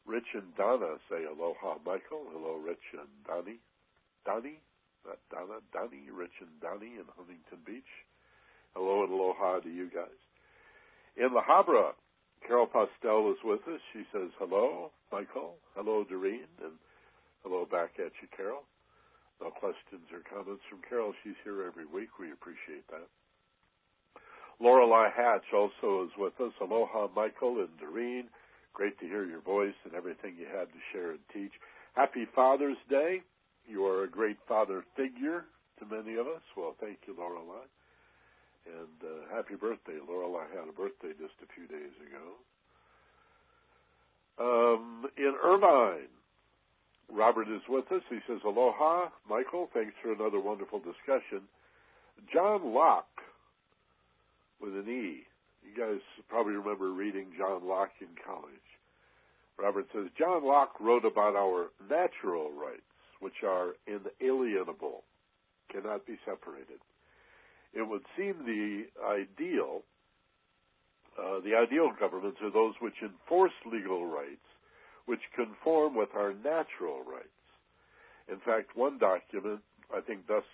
Rich and Donna say aloha, Michael. Hello, Rich and Donnie. Donnie? Not Donna. Donnie, Rich and Donnie in Huntington Beach. Hello and aloha to you guys. In La Habra, Carol Postel is with us. She says hello, Michael. Hello, Doreen. And hello back at you, Carol. No questions or comments from Carol. She's here every week. We appreciate that. Lorelei Hatch also is with us. Aloha, Michael and Doreen. Great to hear your voice and everything you had to share and teach. Happy Father's Day. You are a great father figure to many of us. Well, thank you, Lorelei. And uh, happy birthday. Lorelei had a birthday just a few days ago. Um, in Irvine, Robert is with us. He says, Aloha, Michael. Thanks for another wonderful discussion. John Locke, with an E, you guys probably remember reading John Locke in college. Robert says John Locke wrote about our natural rights, which are inalienable, cannot be separated. It would seem the ideal, uh, the ideal governments are those which enforce legal rights, which conform with our natural rights. In fact, one document I think best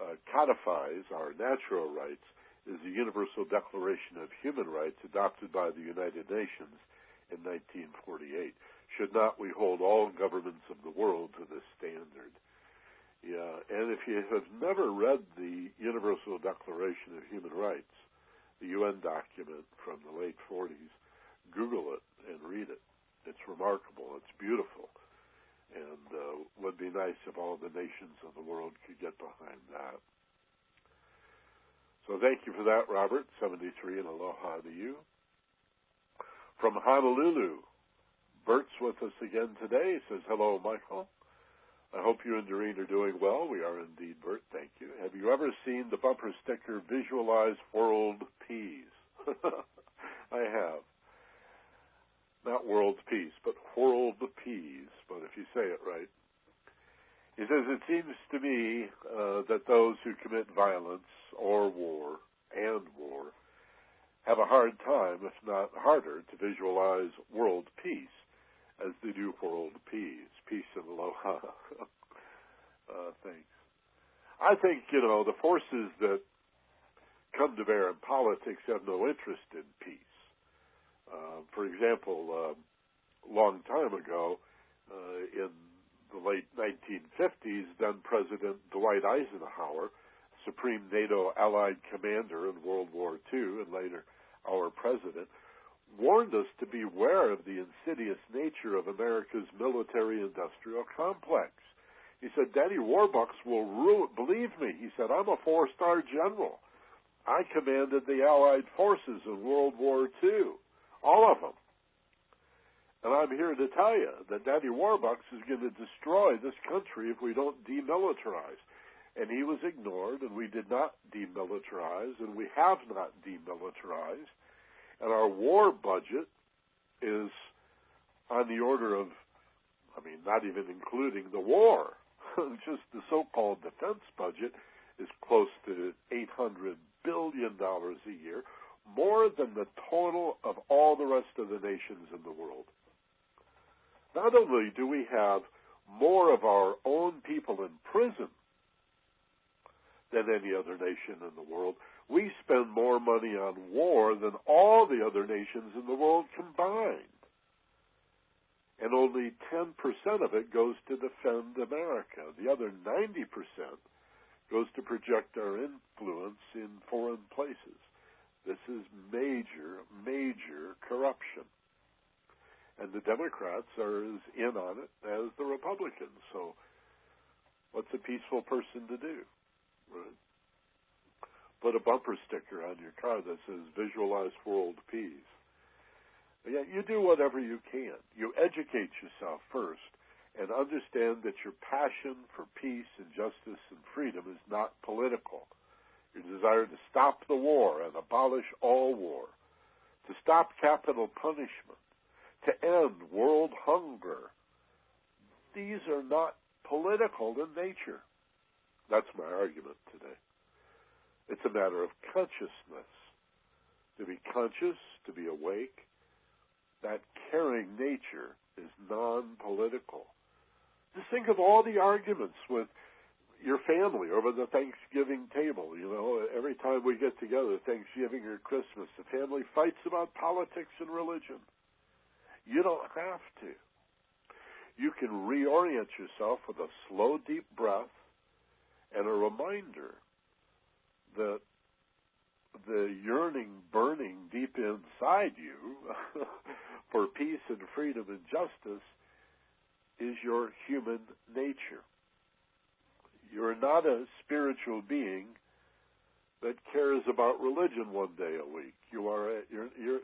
uh, codifies our natural rights is the Universal Declaration of Human Rights adopted by the United Nations in 1948. Should not we hold all governments of the world to this standard? Yeah, and if you have never read the Universal Declaration of Human Rights, the UN document from the late 40s, Google it and read it. It's remarkable. It's beautiful. And uh, would be nice if all the nations of the world could get behind that. So thank you for that, Robert. 73 and aloha to you. From Honolulu, Bert's with us again today. He says, hello, Michael. I hope you and Doreen are doing well. We are indeed, Bert. Thank you. Have you ever seen the bumper sticker Visualize World Peace? I have. Not world peace, but world peace. But if you say it right. He says, It seems to me uh, that those who commit violence or war and war have a hard time, if not harder, to visualize world peace as they do world peace. Peace and aloha. uh, thanks. I think, you know, the forces that come to bear in politics have no interest in peace. Uh, for example, a uh, long time ago, uh, in the late 1950s, then President Dwight Eisenhower, Supreme NATO Allied Commander in World War II, and later our President, warned us to beware of the insidious nature of America's military industrial complex. He said, Daddy Warbucks will ruin, believe me, he said, I'm a four star general. I commanded the Allied forces in World War II, all of them. And I'm here to tell you that Daddy Warbucks is going to destroy this country if we don't demilitarize. And he was ignored, and we did not demilitarize, and we have not demilitarized. And our war budget is on the order of, I mean, not even including the war. Just the so-called defense budget is close to $800 billion a year, more than the total of all the rest of the nations in the world. Not only do we have more of our own people in prison than any other nation in the world, we spend more money on war than all the other nations in the world combined. And only 10% of it goes to defend America. The other 90% goes to project our influence in foreign places. This is major, major corruption. And the Democrats are as in on it as the Republicans. So, what's a peaceful person to do? Right? Put a bumper sticker on your car that says "Visualize World Peace." Yeah, you do whatever you can. You educate yourself first and understand that your passion for peace and justice and freedom is not political. Your desire to stop the war and abolish all war, to stop capital punishment, to end world hunger. These are not political in nature. That's my argument today. It's a matter of consciousness. To be conscious, to be awake, that caring nature is non political. Just think of all the arguments with your family over the Thanksgiving table. You know, every time we get together, Thanksgiving or Christmas, the family fights about politics and religion. You don't have to. You can reorient yourself with a slow, deep breath and a reminder that the yearning burning deep inside you for peace and freedom and justice is your human nature. You're not a spiritual being that cares about religion one day a week. You are a, you're you're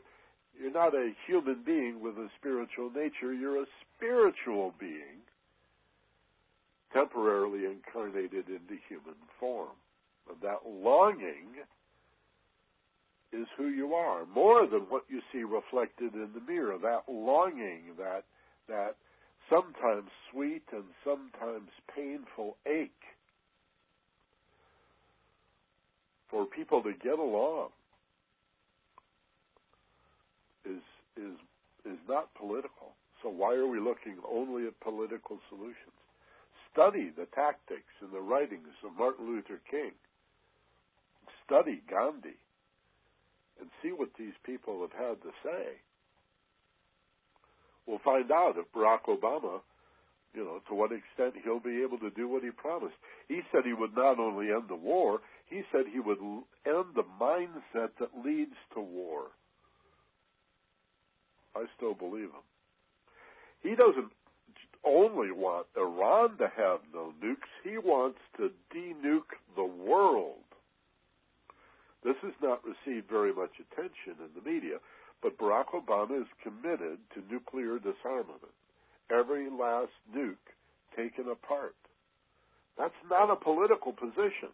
you're not a human being with a spiritual nature. You're a spiritual being temporarily incarnated into human form. That longing is who you are, more than what you see reflected in the mirror. That longing, that that sometimes sweet and sometimes painful ache for people to get along is is is not political. So why are we looking only at political solutions? Study the tactics and the writings of Martin Luther King. Study Gandhi and see what these people have had to say. We'll find out if Barack Obama, you know, to what extent he'll be able to do what he promised. He said he would not only end the war, he said he would end the mindset that leads to war. I still believe him. He doesn't only want Iran to have no nukes, he wants to denuke the world. This has not received very much attention in the media, but Barack Obama is committed to nuclear disarmament. Every last nuke taken apart. That's not a political position.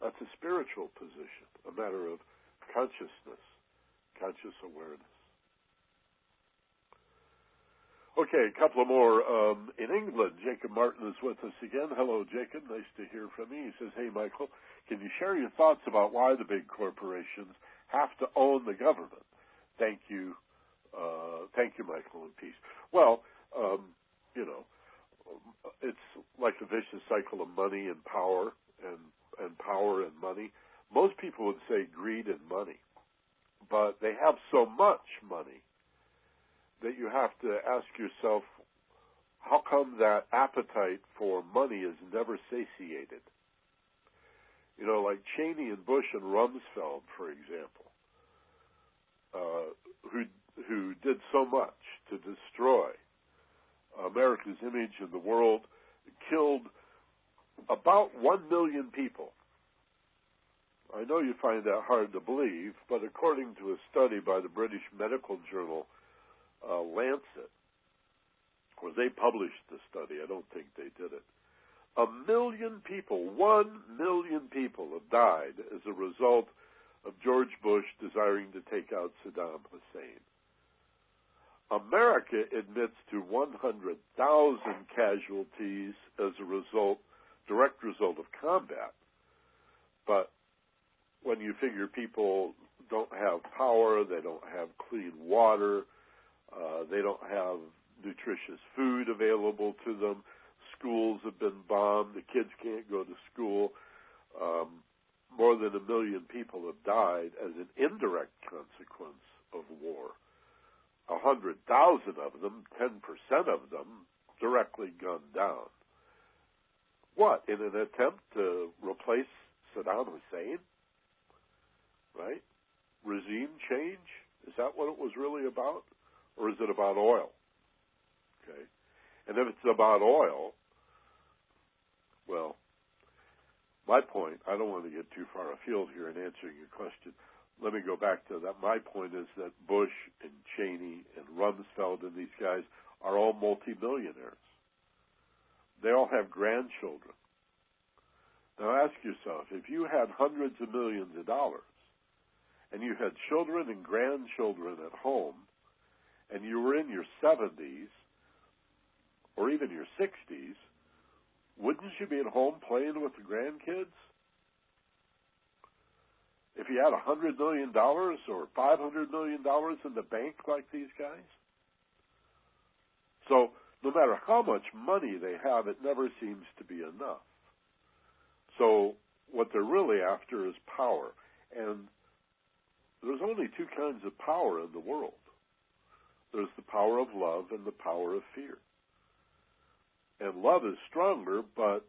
That's a spiritual position, a matter of consciousness, conscious awareness. Okay, a couple of more. Um, in England, Jacob Martin is with us again. Hello, Jacob. Nice to hear from you. He says, Hey, Michael, can you share your thoughts about why the big corporations have to own the government? Thank you. Uh, thank you, Michael, and peace. Well, um, you know, it's like the vicious cycle of money and power and, and power and money. Most people would say greed and money, but they have so much money that you have to ask yourself, how come that appetite for money is never satiated? You know, like Cheney and Bush and Rumsfeld, for example, uh, who who did so much to destroy America's image in the world, killed about one million people. I know you find that hard to believe, but according to a study by the British medical journal uh, Lancet, where they published the study. I don't think they did it. A million people, one million people have died as a result of George Bush desiring to take out Saddam Hussein. America admits to 100,000 casualties as a result, direct result of combat. But when you figure people don't have power, they don't have clean water, uh, they don't have nutritious food available to them, schools have been bombed, the kids can't go to school. Um, more than a million people have died as an indirect consequence of war. A hundred thousand of them, ten percent of them, directly gunned down. What, in an attempt to replace Saddam Hussein? Right? Regime change? Is that what it was really about? Or is it about oil? Okay. And if it's about oil, well, my point, I don't want to get too far afield here in answering your question. Let me go back to that. My point is that Bush and Cheney and Rumsfeld and these guys are all multimillionaires. They all have grandchildren. Now ask yourself, if you had hundreds of millions of dollars and you had children and grandchildren at home and you were in your 70s or even your 60s, wouldn't you be at home playing with the grandkids? If you had a hundred million dollars or five hundred million dollars in the bank like these guys? So no matter how much money they have, it never seems to be enough. So what they're really after is power. And there's only two kinds of power in the world. There's the power of love and the power of fear. And love is stronger, but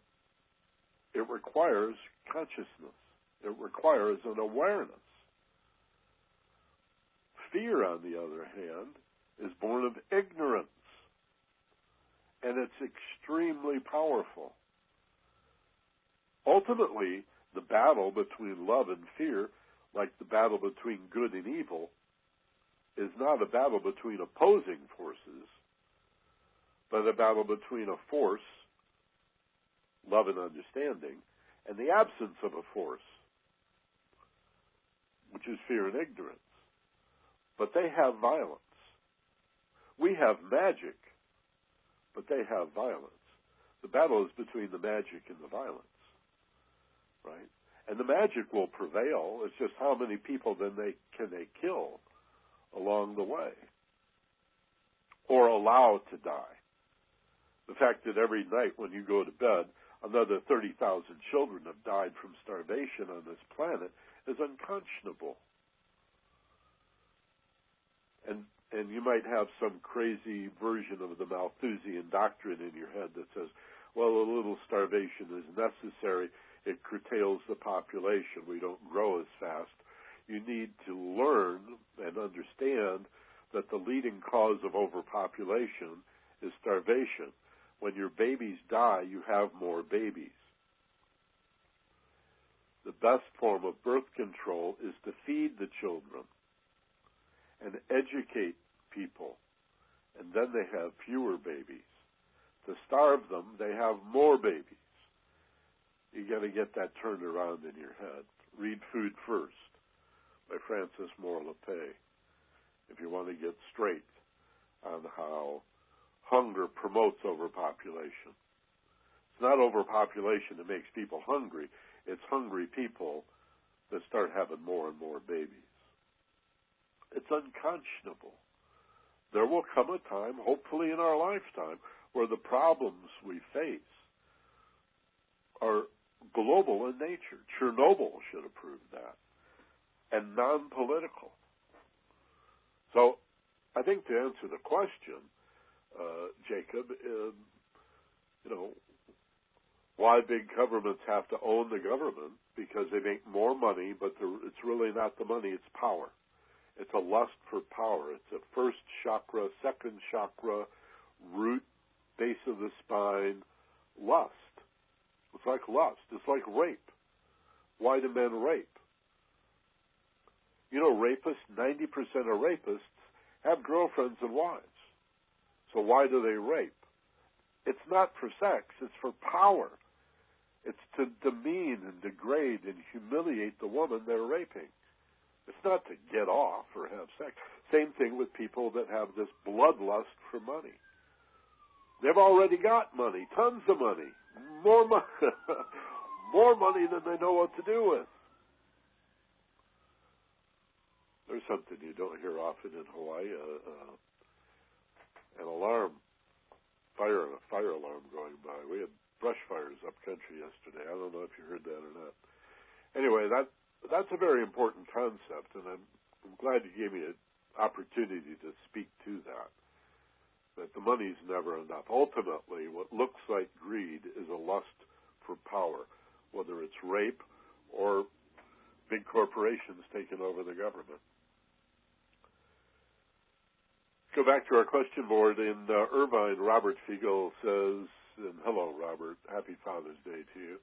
it requires consciousness. It requires an awareness. Fear, on the other hand, is born of ignorance. And it's extremely powerful. Ultimately, the battle between love and fear, like the battle between good and evil, is not a battle between opposing forces but a battle between a force, love and understanding, and the absence of a force, which is fear and ignorance. But they have violence. We have magic, but they have violence. The battle is between the magic and the violence, right? And the magic will prevail. It's just how many people then they can they kill along the way, or allow to die the fact that every night when you go to bed, another 30,000 children have died from starvation on this planet is unconscionable. And and you might have some crazy version of the Malthusian doctrine in your head that says, well, a little starvation is necessary. It curtails the population. We don't grow as fast. You need to learn and understand that the leading cause of overpopulation is starvation when your babies die, you have more babies. The best form of birth control is to feed the children and educate people, and then they have fewer babies. To starve them, they have more babies. You got to get that turned around in your head. Read Food First by Frances Moore Lappé if you want to get straight on how hunger promotes overpopulation. It's not overpopulation that makes people hungry. It's hungry people that start having more and more babies. It's unconscionable. There will come a time, hopefully in our lifetime, where the problems we face are global in nature. Chernobyl should have proved that. And non political. So I think to answer the question, uh, Jacob, in, you know, why big governments have to own the government because they make more money, but it's really not the money; it's power. It's a lust for power. It's a first chakra, second chakra, root, base of the spine, lust. It's like lust. It's like rape. Why do men rape? You know, rapists, 90% of rapists have girlfriends and wives. So why do they rape? It's not for sex, it's for power. It's to demean and degrade and humiliate the woman they're raping. It's not to get off or have sex. Same thing with people that have this bloodlust for money. They've already got money, tons of money, more money, more money than they know what to do with. There's something you don't hear often in Hawaii: uh, uh, an alarm, fire, a fire alarm going by. We had brush fires up country yesterday. I don't know if you heard that or not. Anyway, that that's a very important concept, and I'm, I'm glad you gave me an opportunity to speak to that. That the money's never enough. Ultimately, what looks like greed is a lust for power, whether it's rape or big corporations taking over the government. Go back to our question board in uh, Irvine. Robert Fiegel says, and hello, Robert. Happy Father's Day to you.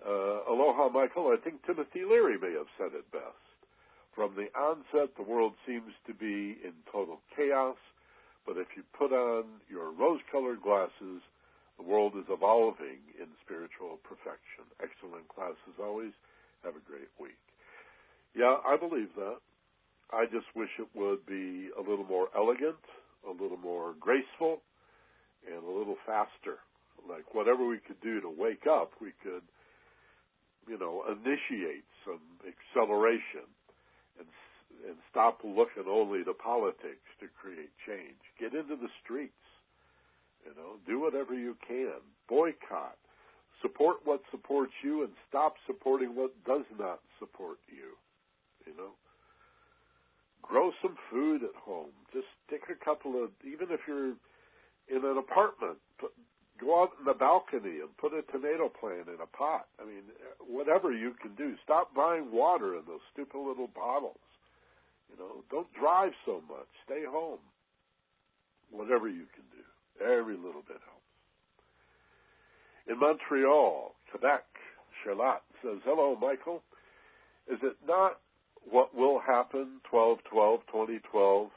Uh, aloha, Michael. I think Timothy Leary may have said it best. From the onset, the world seems to be in total chaos, but if you put on your rose colored glasses, the world is evolving in spiritual perfection. Excellent class as always. Have a great week. Yeah, I believe that. I just wish it would be a little more elegant, a little more graceful, and a little faster. Like whatever we could do to wake up, we could you know, initiate some acceleration and and stop looking only to politics to create change. Get into the streets. You know, do whatever you can. Boycott. Support what supports you and stop supporting what does not support you. You know, grow some food at home. Just take a couple of, even if you're in an apartment, put, go out in the balcony and put a tomato plant in a pot. I mean, whatever you can do. Stop buying water in those stupid little bottles. You know, don't drive so much. Stay home. Whatever you can do. Every little bit helps. In Montreal, Quebec, Charlotte says, Hello, Michael. Is it not what will happen 12 12 2012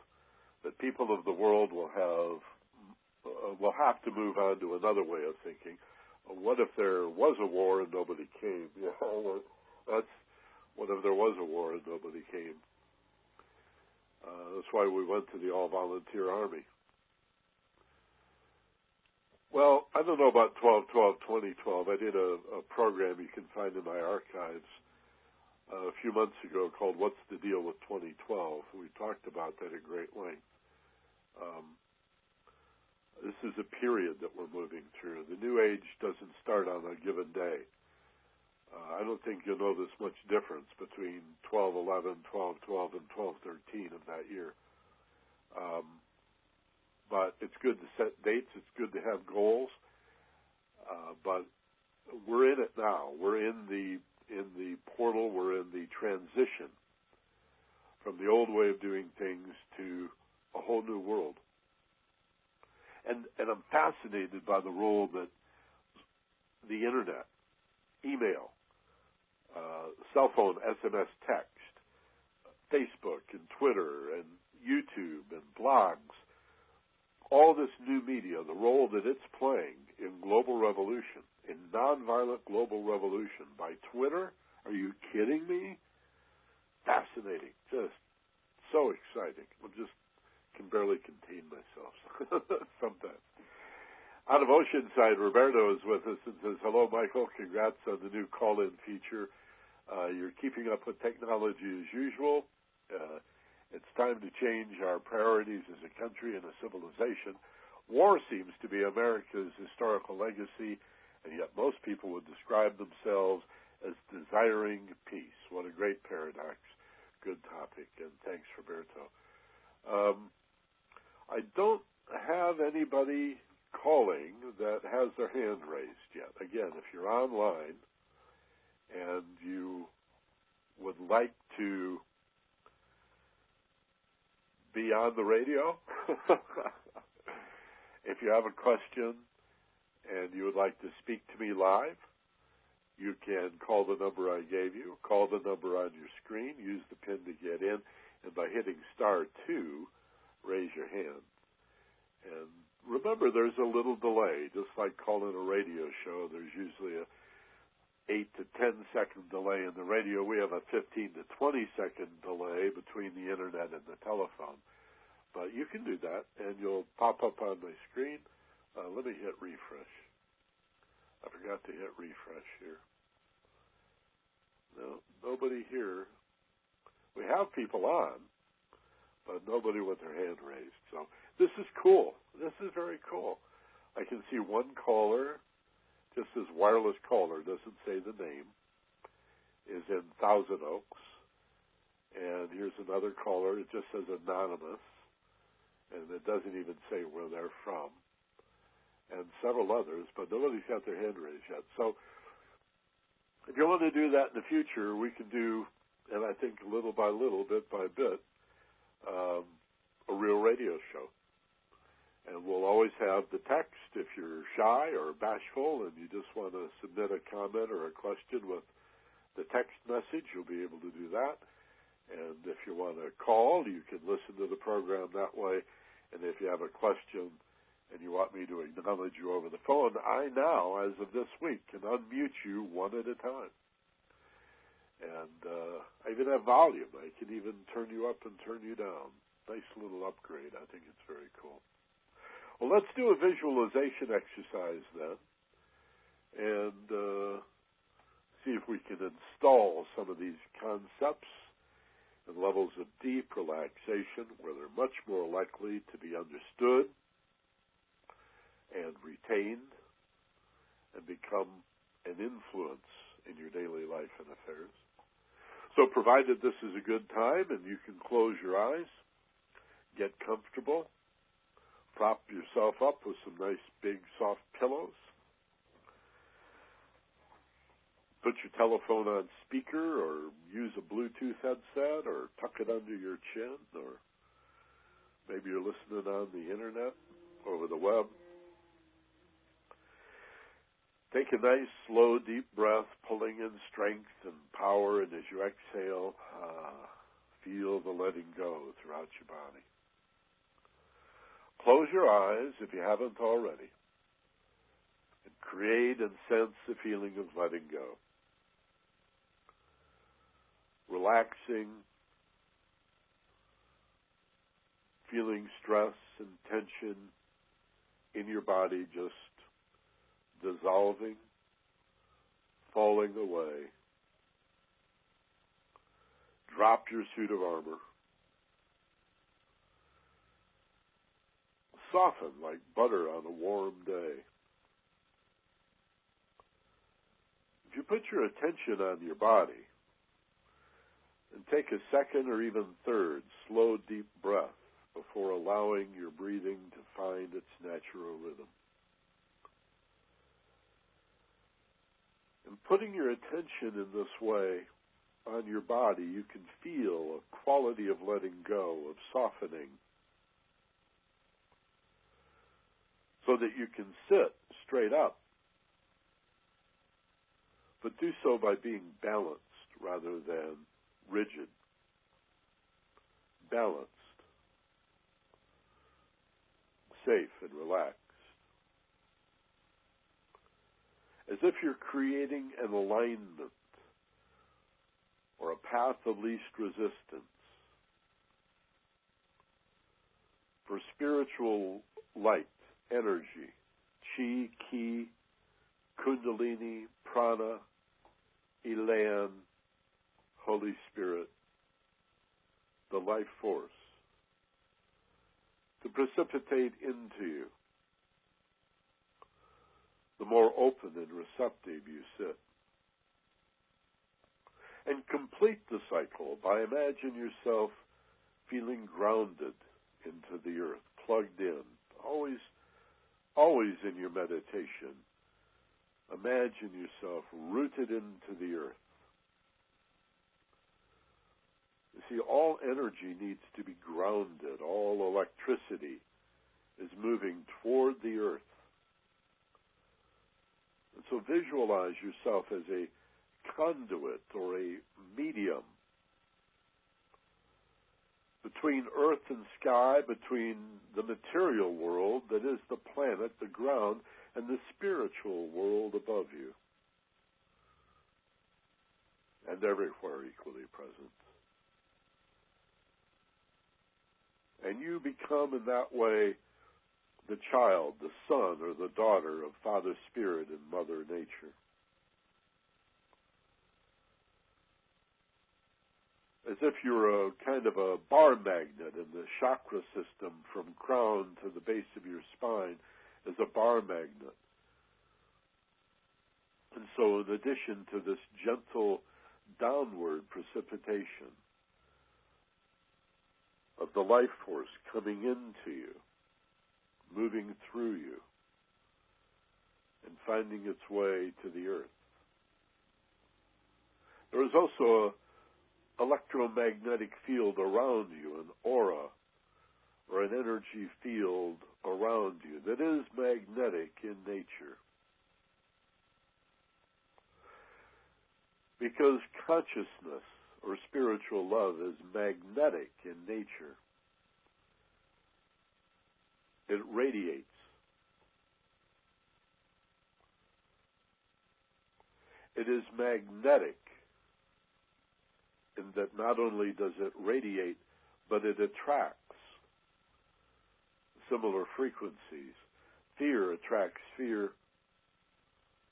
that people of the world will have uh, we'll have to move on to another way of thinking. Uh, what if there was a war and nobody came? Yeah, that's what if there was a war and nobody came? Uh, that's why we went to the all-volunteer army. Well, I don't know about 12, 12, 2012. I did a, a program you can find in my archives a few months ago called "What's the Deal with 2012." We talked about that at great length. Um, this is a period that we're moving through. The new age doesn't start on a given day. Uh, I don't think you'll this much difference between 1211, 1212, and 1213 of that year. Um, but it's good to set dates. It's good to have goals. Uh, but we're in it now. We're in the in the portal. We're in the transition from the old way of doing things to a whole new world and and I'm fascinated by the role that the internet, email, uh, cell phone, SMS text, Facebook and Twitter and YouTube and blogs, all this new media, the role that it's playing in global revolution, in nonviolent global revolution by Twitter. Are you kidding me? Fascinating. Just so exciting. I'm just can barely contain myself sometimes. Out of Oceanside, Roberto is with us and says, Hello, Michael. Congrats on the new call in feature. Uh, you're keeping up with technology as usual. Uh, it's time to change our priorities as a country and a civilization. War seems to be America's historical legacy, and yet most people would describe themselves as desiring peace. What a great paradox. Good topic, and thanks, Roberto. Um, I don't have anybody calling that has their hand raised yet. Again, if you're online and you would like to be on the radio, if you have a question and you would like to speak to me live, you can call the number I gave you, call the number on your screen, use the pin to get in, and by hitting star two, raise your hand. And remember, there's a little delay, just like calling a radio show. There's usually a 8 to 10 second delay in the radio. We have a 15 to 20 second delay between the internet and the telephone. But you can do that, and you'll pop up on my screen. Uh, let me hit refresh. I forgot to hit refresh here. No, nobody here. We have people on, but nobody with their hand raised. So this is cool. This is very cool. I can see one caller, just as wireless caller, doesn't say the name, is in Thousand Oaks. And here's another caller, it just says anonymous, and it doesn't even say where they're from. And several others, but nobody's got their hand raised yet. So if you want to do that in the future, we can do, and I think little by little, bit by bit, um, a real radio show. And we'll always have the text if you're shy or bashful and you just want to submit a comment or a question with the text message, you'll be able to do that. And if you want to call, you can listen to the program that way. And if you have a question and you want me to acknowledge you over the phone, I now, as of this week, can unmute you one at a time. And uh, I even have volume. I can even turn you up and turn you down. Nice little upgrade. I think it's very cool. Well, let's do a visualization exercise then, and uh, see if we can install some of these concepts and levels of deep relaxation where they're much more likely to be understood and retained and become an influence in your daily life and affairs. So, provided this is a good time and you can close your eyes, get comfortable, prop yourself up with some nice big soft pillows. Put your telephone on speaker or use a Bluetooth headset or tuck it under your chin or maybe you're listening on the internet over the web. Take a nice, slow, deep breath, pulling in strength and power, and as you exhale, uh, feel the letting go throughout your body. Close your eyes if you haven't already, and create and sense the feeling of letting go. Relaxing, feeling stress and tension in your body just dissolving, falling away. Drop your suit of armor. Soften like butter on a warm day. If you put your attention on your body and take a second or even third slow, deep breath before allowing your breathing to find its natural rhythm. Putting your attention in this way on your body, you can feel a quality of letting go, of softening, so that you can sit straight up, but do so by being balanced rather than rigid. Balanced, safe, and relaxed. As if you're creating an alignment or a path of least resistance. For spiritual light, energy, chi, ki, kundalini, prana, elan, Holy Spirit, the life force, to precipitate into you the more open and receptive you sit. And complete the cycle by imagine yourself feeling grounded into the earth, plugged in, always, always in your meditation. Imagine yourself rooted into the earth. You see, all energy needs to be grounded. All electricity is moving toward the earth so visualize yourself as a conduit or a medium between earth and sky, between the material world that is the planet, the ground, and the spiritual world above you. and everywhere equally present. And you become in that way the child, the son, or the daughter of Father Spirit and Mother Nature. As if you're a kind of a bar magnet in the chakra system from crown to the base of your spine as a bar magnet. And so, in addition to this gentle downward precipitation of the life force coming into you, moving through you, and finding its way to the earth. There is also an electromagnetic field around you, an aura, or an energy field around you that is magnetic in nature. Because consciousness or spiritual love is magnetic in nature. It radiates. It is magnetic in that not only does it radiate, but it attracts similar frequencies. Fear attracts fear.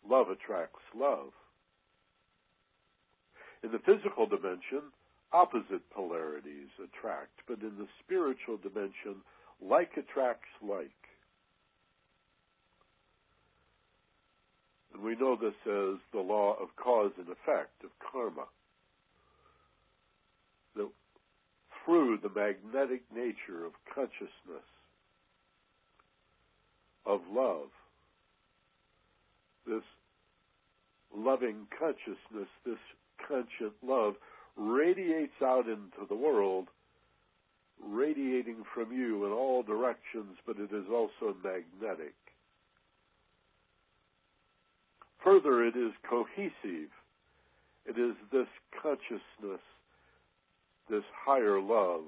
Love attracts love. In the physical dimension, opposite polarities attract, but in the spiritual dimension, like attracts like. And we know this as the law of cause and effect, of karma. That through the magnetic nature of consciousness, of love, this loving consciousness, this conscient love radiates out into the world, radiating from you in all directions, but it is also magnetic. Further, it is cohesive. It is this consciousness, this higher love,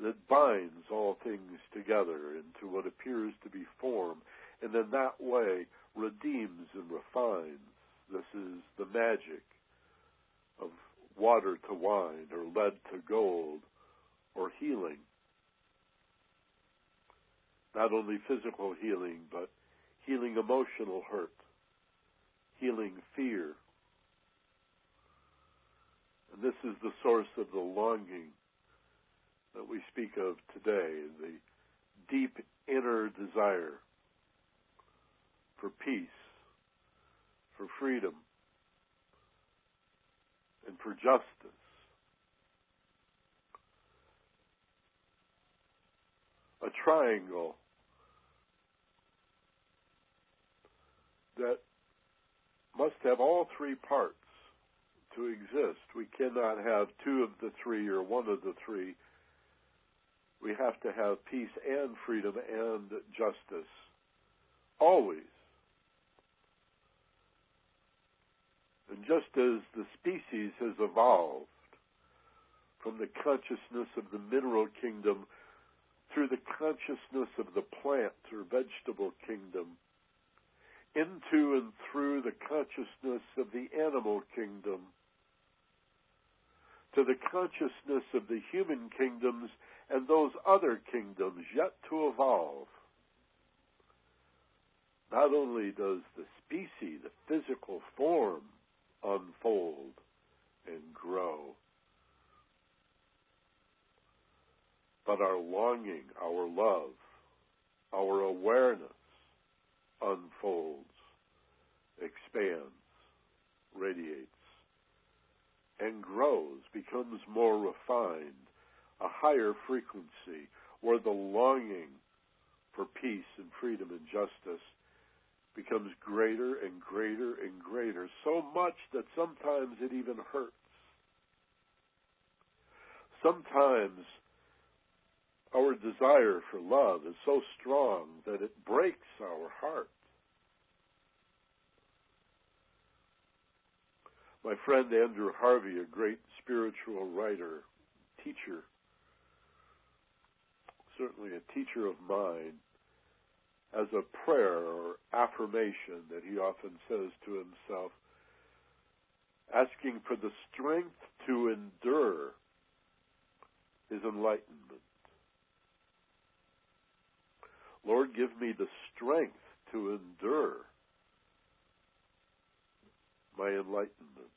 that binds all things together into what appears to be form, and in that way redeems and refines. This is the magic of water to wine or lead to gold or healing. Not only physical healing, but healing emotional hurt, healing fear. And this is the source of the longing that we speak of today, the deep inner desire for peace, for freedom, and for justice. A triangle that must have all three parts to exist. We cannot have two of the three or one of the three. We have to have peace and freedom and justice. Always. And just as the species has evolved from the consciousness of the mineral kingdom through the consciousness of the plant or vegetable kingdom, into and through the consciousness of the animal kingdom, to the consciousness of the human kingdoms and those other kingdoms yet to evolve. Not only does the species, the physical form, unfold and grow. But our longing, our love, our awareness unfolds, expands, radiates, and grows, becomes more refined, a higher frequency, where the longing for peace and freedom and justice becomes greater and greater and greater, so much that sometimes it even hurts. Sometimes our desire for love is so strong that it breaks our heart. My friend Andrew Harvey, a great spiritual writer, teacher, certainly a teacher of mine, as a prayer or affirmation that he often says to himself asking for the strength to endure his enlightenment. Lord, give me the strength to endure my enlightenment.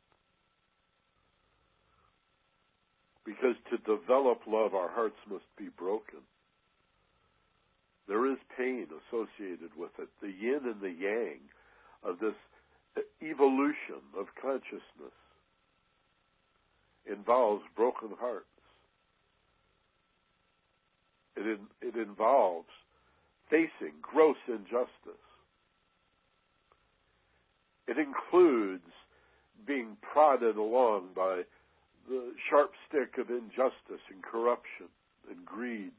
Because to develop love, our hearts must be broken. There is pain associated with it, the yin and the yang of this evolution of consciousness involves broken hearts. It, in, it involves facing gross injustice. It includes being prodded along by the sharp stick of injustice and corruption and greed.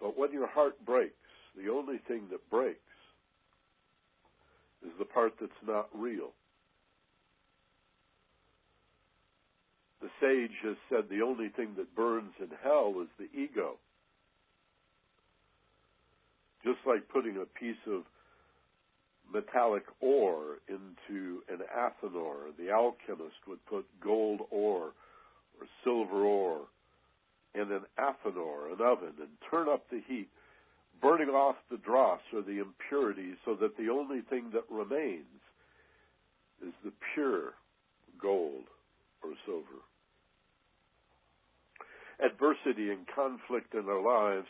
But when your heart breaks, the only thing that breaks is the part that's not real. The sage has said the only thing that burns in hell is the ego. Just like putting a piece of metallic ore into an athanor, the alchemist would put gold ore or silver ore in an athanor, an oven, and turn up the heat, burning off the dross or the impurities so that the only thing that remains is the pure gold or silver. Adversity and conflict in our lives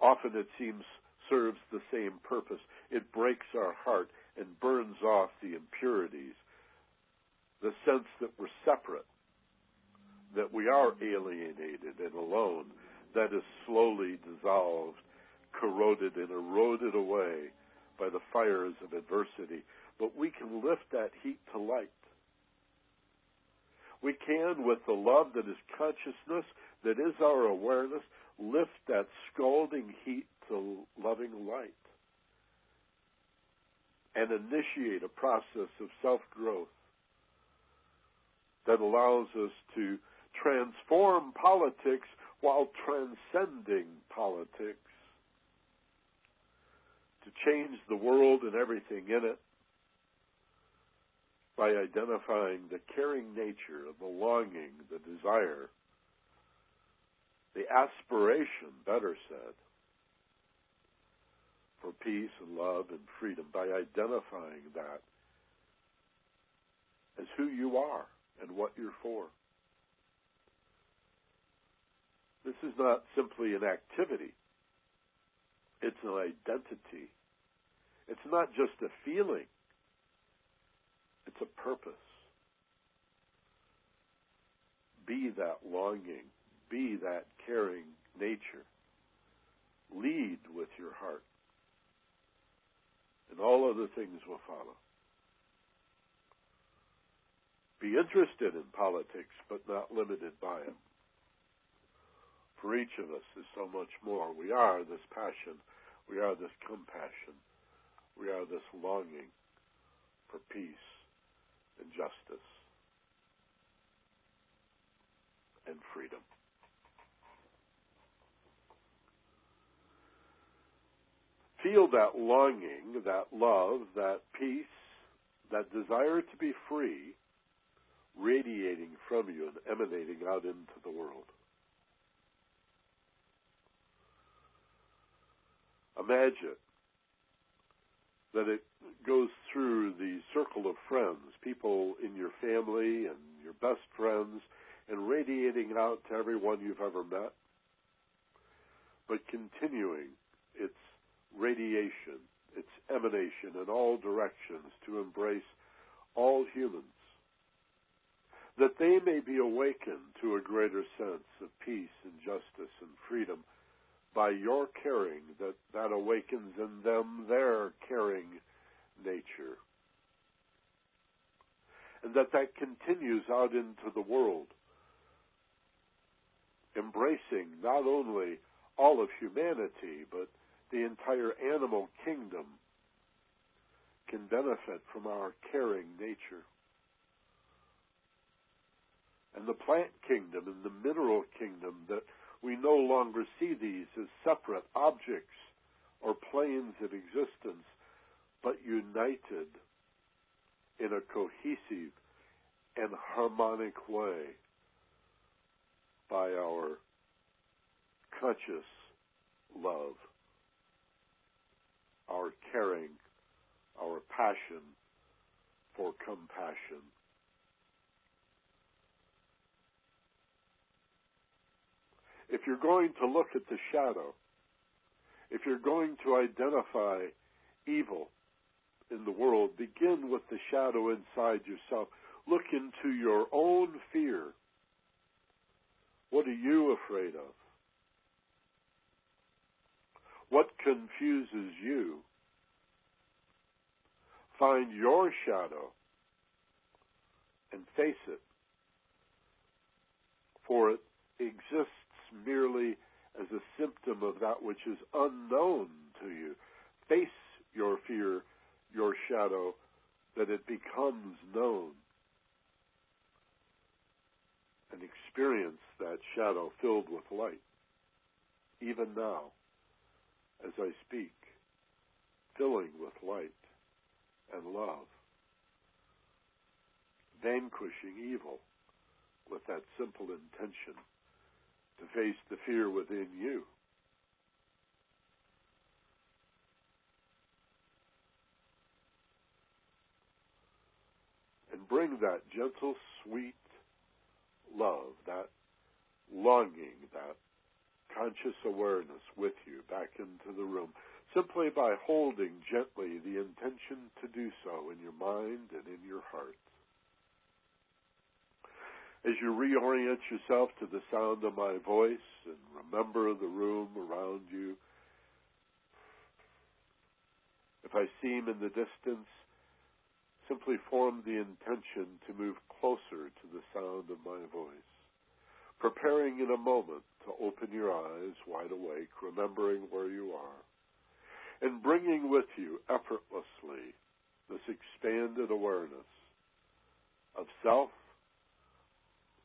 often it seems serves the same purpose. It breaks our heart and burns off the impurities, the sense that we're separate that we are alienated and alone, that is slowly dissolved, corroded, and eroded away by the fires of adversity. But we can lift that heat to light. We can, with the love that is consciousness, that is our awareness, lift that scalding heat to loving light and initiate a process of self growth that allows us to transform politics while transcending politics, to change the world and everything in it by identifying the caring nature the longing, the desire, the aspiration, better said, for peace and love and freedom by identifying that as who you are and what you're for. This is not simply an activity. It's an identity. It's not just a feeling. It's a purpose. Be that longing. Be that caring nature. Lead with your heart. And all other things will follow. Be interested in politics, but not limited by it for each of us is so much more. We are this passion. We are this compassion. We are this longing for peace and justice and freedom. Feel that longing, that love, that peace, that desire to be free radiating from you and emanating out into the world. Imagine that it goes through the circle of friends, people in your family and your best friends, and radiating out to everyone you've ever met, but continuing its radiation, its emanation in all directions to embrace all humans, that they may be awakened to a greater sense of peace and justice and freedom by your caring that that awakens in them their caring nature. And that that continues out into the world embracing not only all of humanity but the entire animal kingdom can benefit from our caring nature. And the plant kingdom and the mineral kingdom that we no longer see these as separate objects or planes of existence, but united in a cohesive and harmonic way by our conscious love, our caring, our passion for compassion. If you're going to look at the shadow, if you're going to identify evil in the world, begin with the shadow inside yourself. Look into your own fear. What are you afraid of? What confuses you? Find your shadow and face it. For it exists merely as a symptom of that which is unknown to you. Face your fear, your shadow, that it becomes known. And experience that shadow filled with light. Even now, as I speak, filling with light and love, vanquishing evil with that simple intention to face the fear within you. And bring that gentle, sweet love, that longing, that conscious awareness with you back into the room simply by holding gently the intention to do so in your mind and in your heart as you reorient yourself to the sound of my voice and remember the room around you, if I seem in the distance, simply form the intention to move closer to the sound of my voice, preparing in a moment to open your eyes wide awake, remembering where you are, and bringing with you effortlessly this expanded awareness of self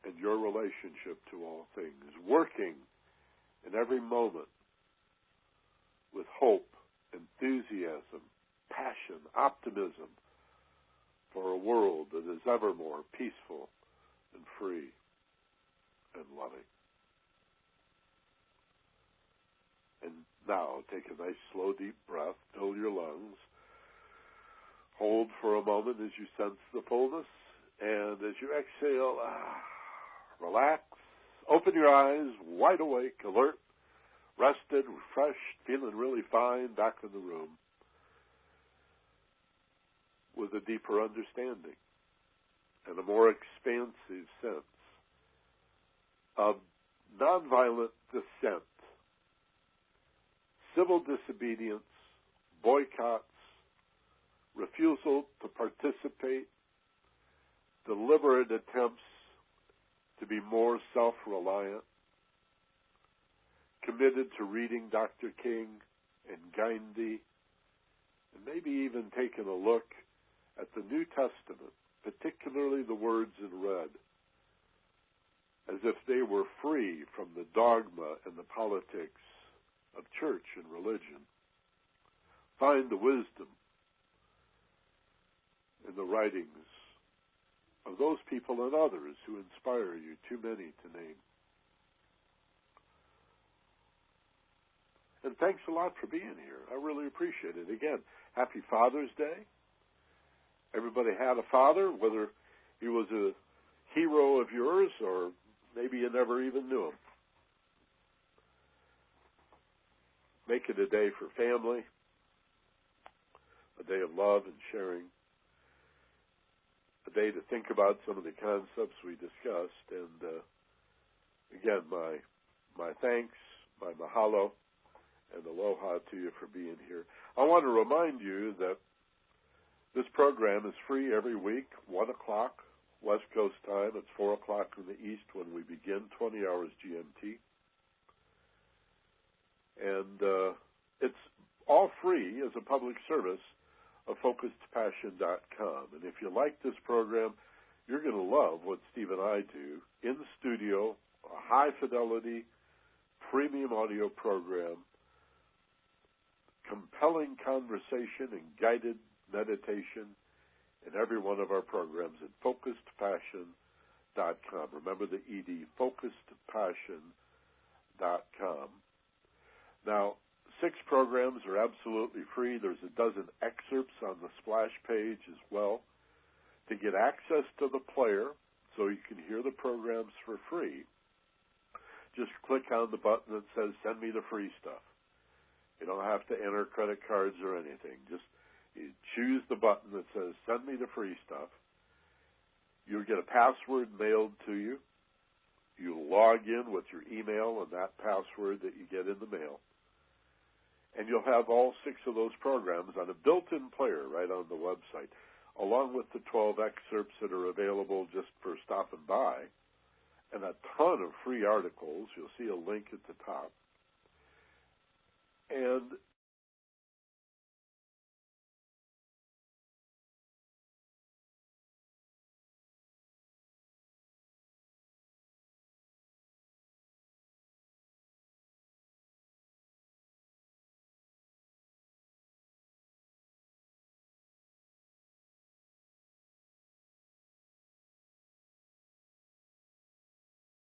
and your relationship to all things, working in every moment with hope, enthusiasm, passion, optimism for a world that is ever more peaceful and free and loving. And now take a nice slow deep breath, fill your lungs, hold for a moment as you sense the fullness, and as you exhale, ah, relax, open your eyes, wide awake, alert, rested, refreshed, feeling really fine, back in the room. With a deeper understanding. And a more expansive sense. Of nonviolent dissent, civil disobedience, boycotts, refusal to participate, deliberate attempts to be more self reliant, committed to reading Dr. King and Gandhi, and maybe even taking a look at the New Testament, particularly the words in red, as if they were free from the dogma and the politics of church and religion. Find the wisdom in the writings of those people and others who inspire you, too many to name. And thanks a lot for being here. I really appreciate it. Again, happy Father's Day. Everybody had a father, whether he was a hero of yours or maybe you never even knew him. Make it a day for family, a day of love and sharing a day to think about some of the concepts we discussed. And uh, again, my my thanks, my mahalo, and aloha to you for being here. I want to remind you that this program is free every week, one o'clock West Coast time. It's four o'clock in the East when we begin, 20 hours GMT. And uh, it's all free as a public service focusedpassion.com. And if you like this program, you're going to love what Steve and I do in the studio, a high fidelity premium audio program compelling conversation and guided meditation in every one of our programs at focusedpassion.com. Remember the ED, focusedpassion.com. Now, six programs are absolutely free. There's a dozen excerpts on the splash page as well. To get access to the player so you can hear the programs for free, just click on the button that says send me the free stuff. You don't have to enter credit cards or anything. Just choose the button that says send me the free stuff. You'll get a password mailed to you. You log in with your email and that password that you get in the mail. And you'll have all six of those programs on a built-in player right on the website, along with the 12 excerpts that are available just for stopping by, and a ton of free articles. You'll see a link at the top. And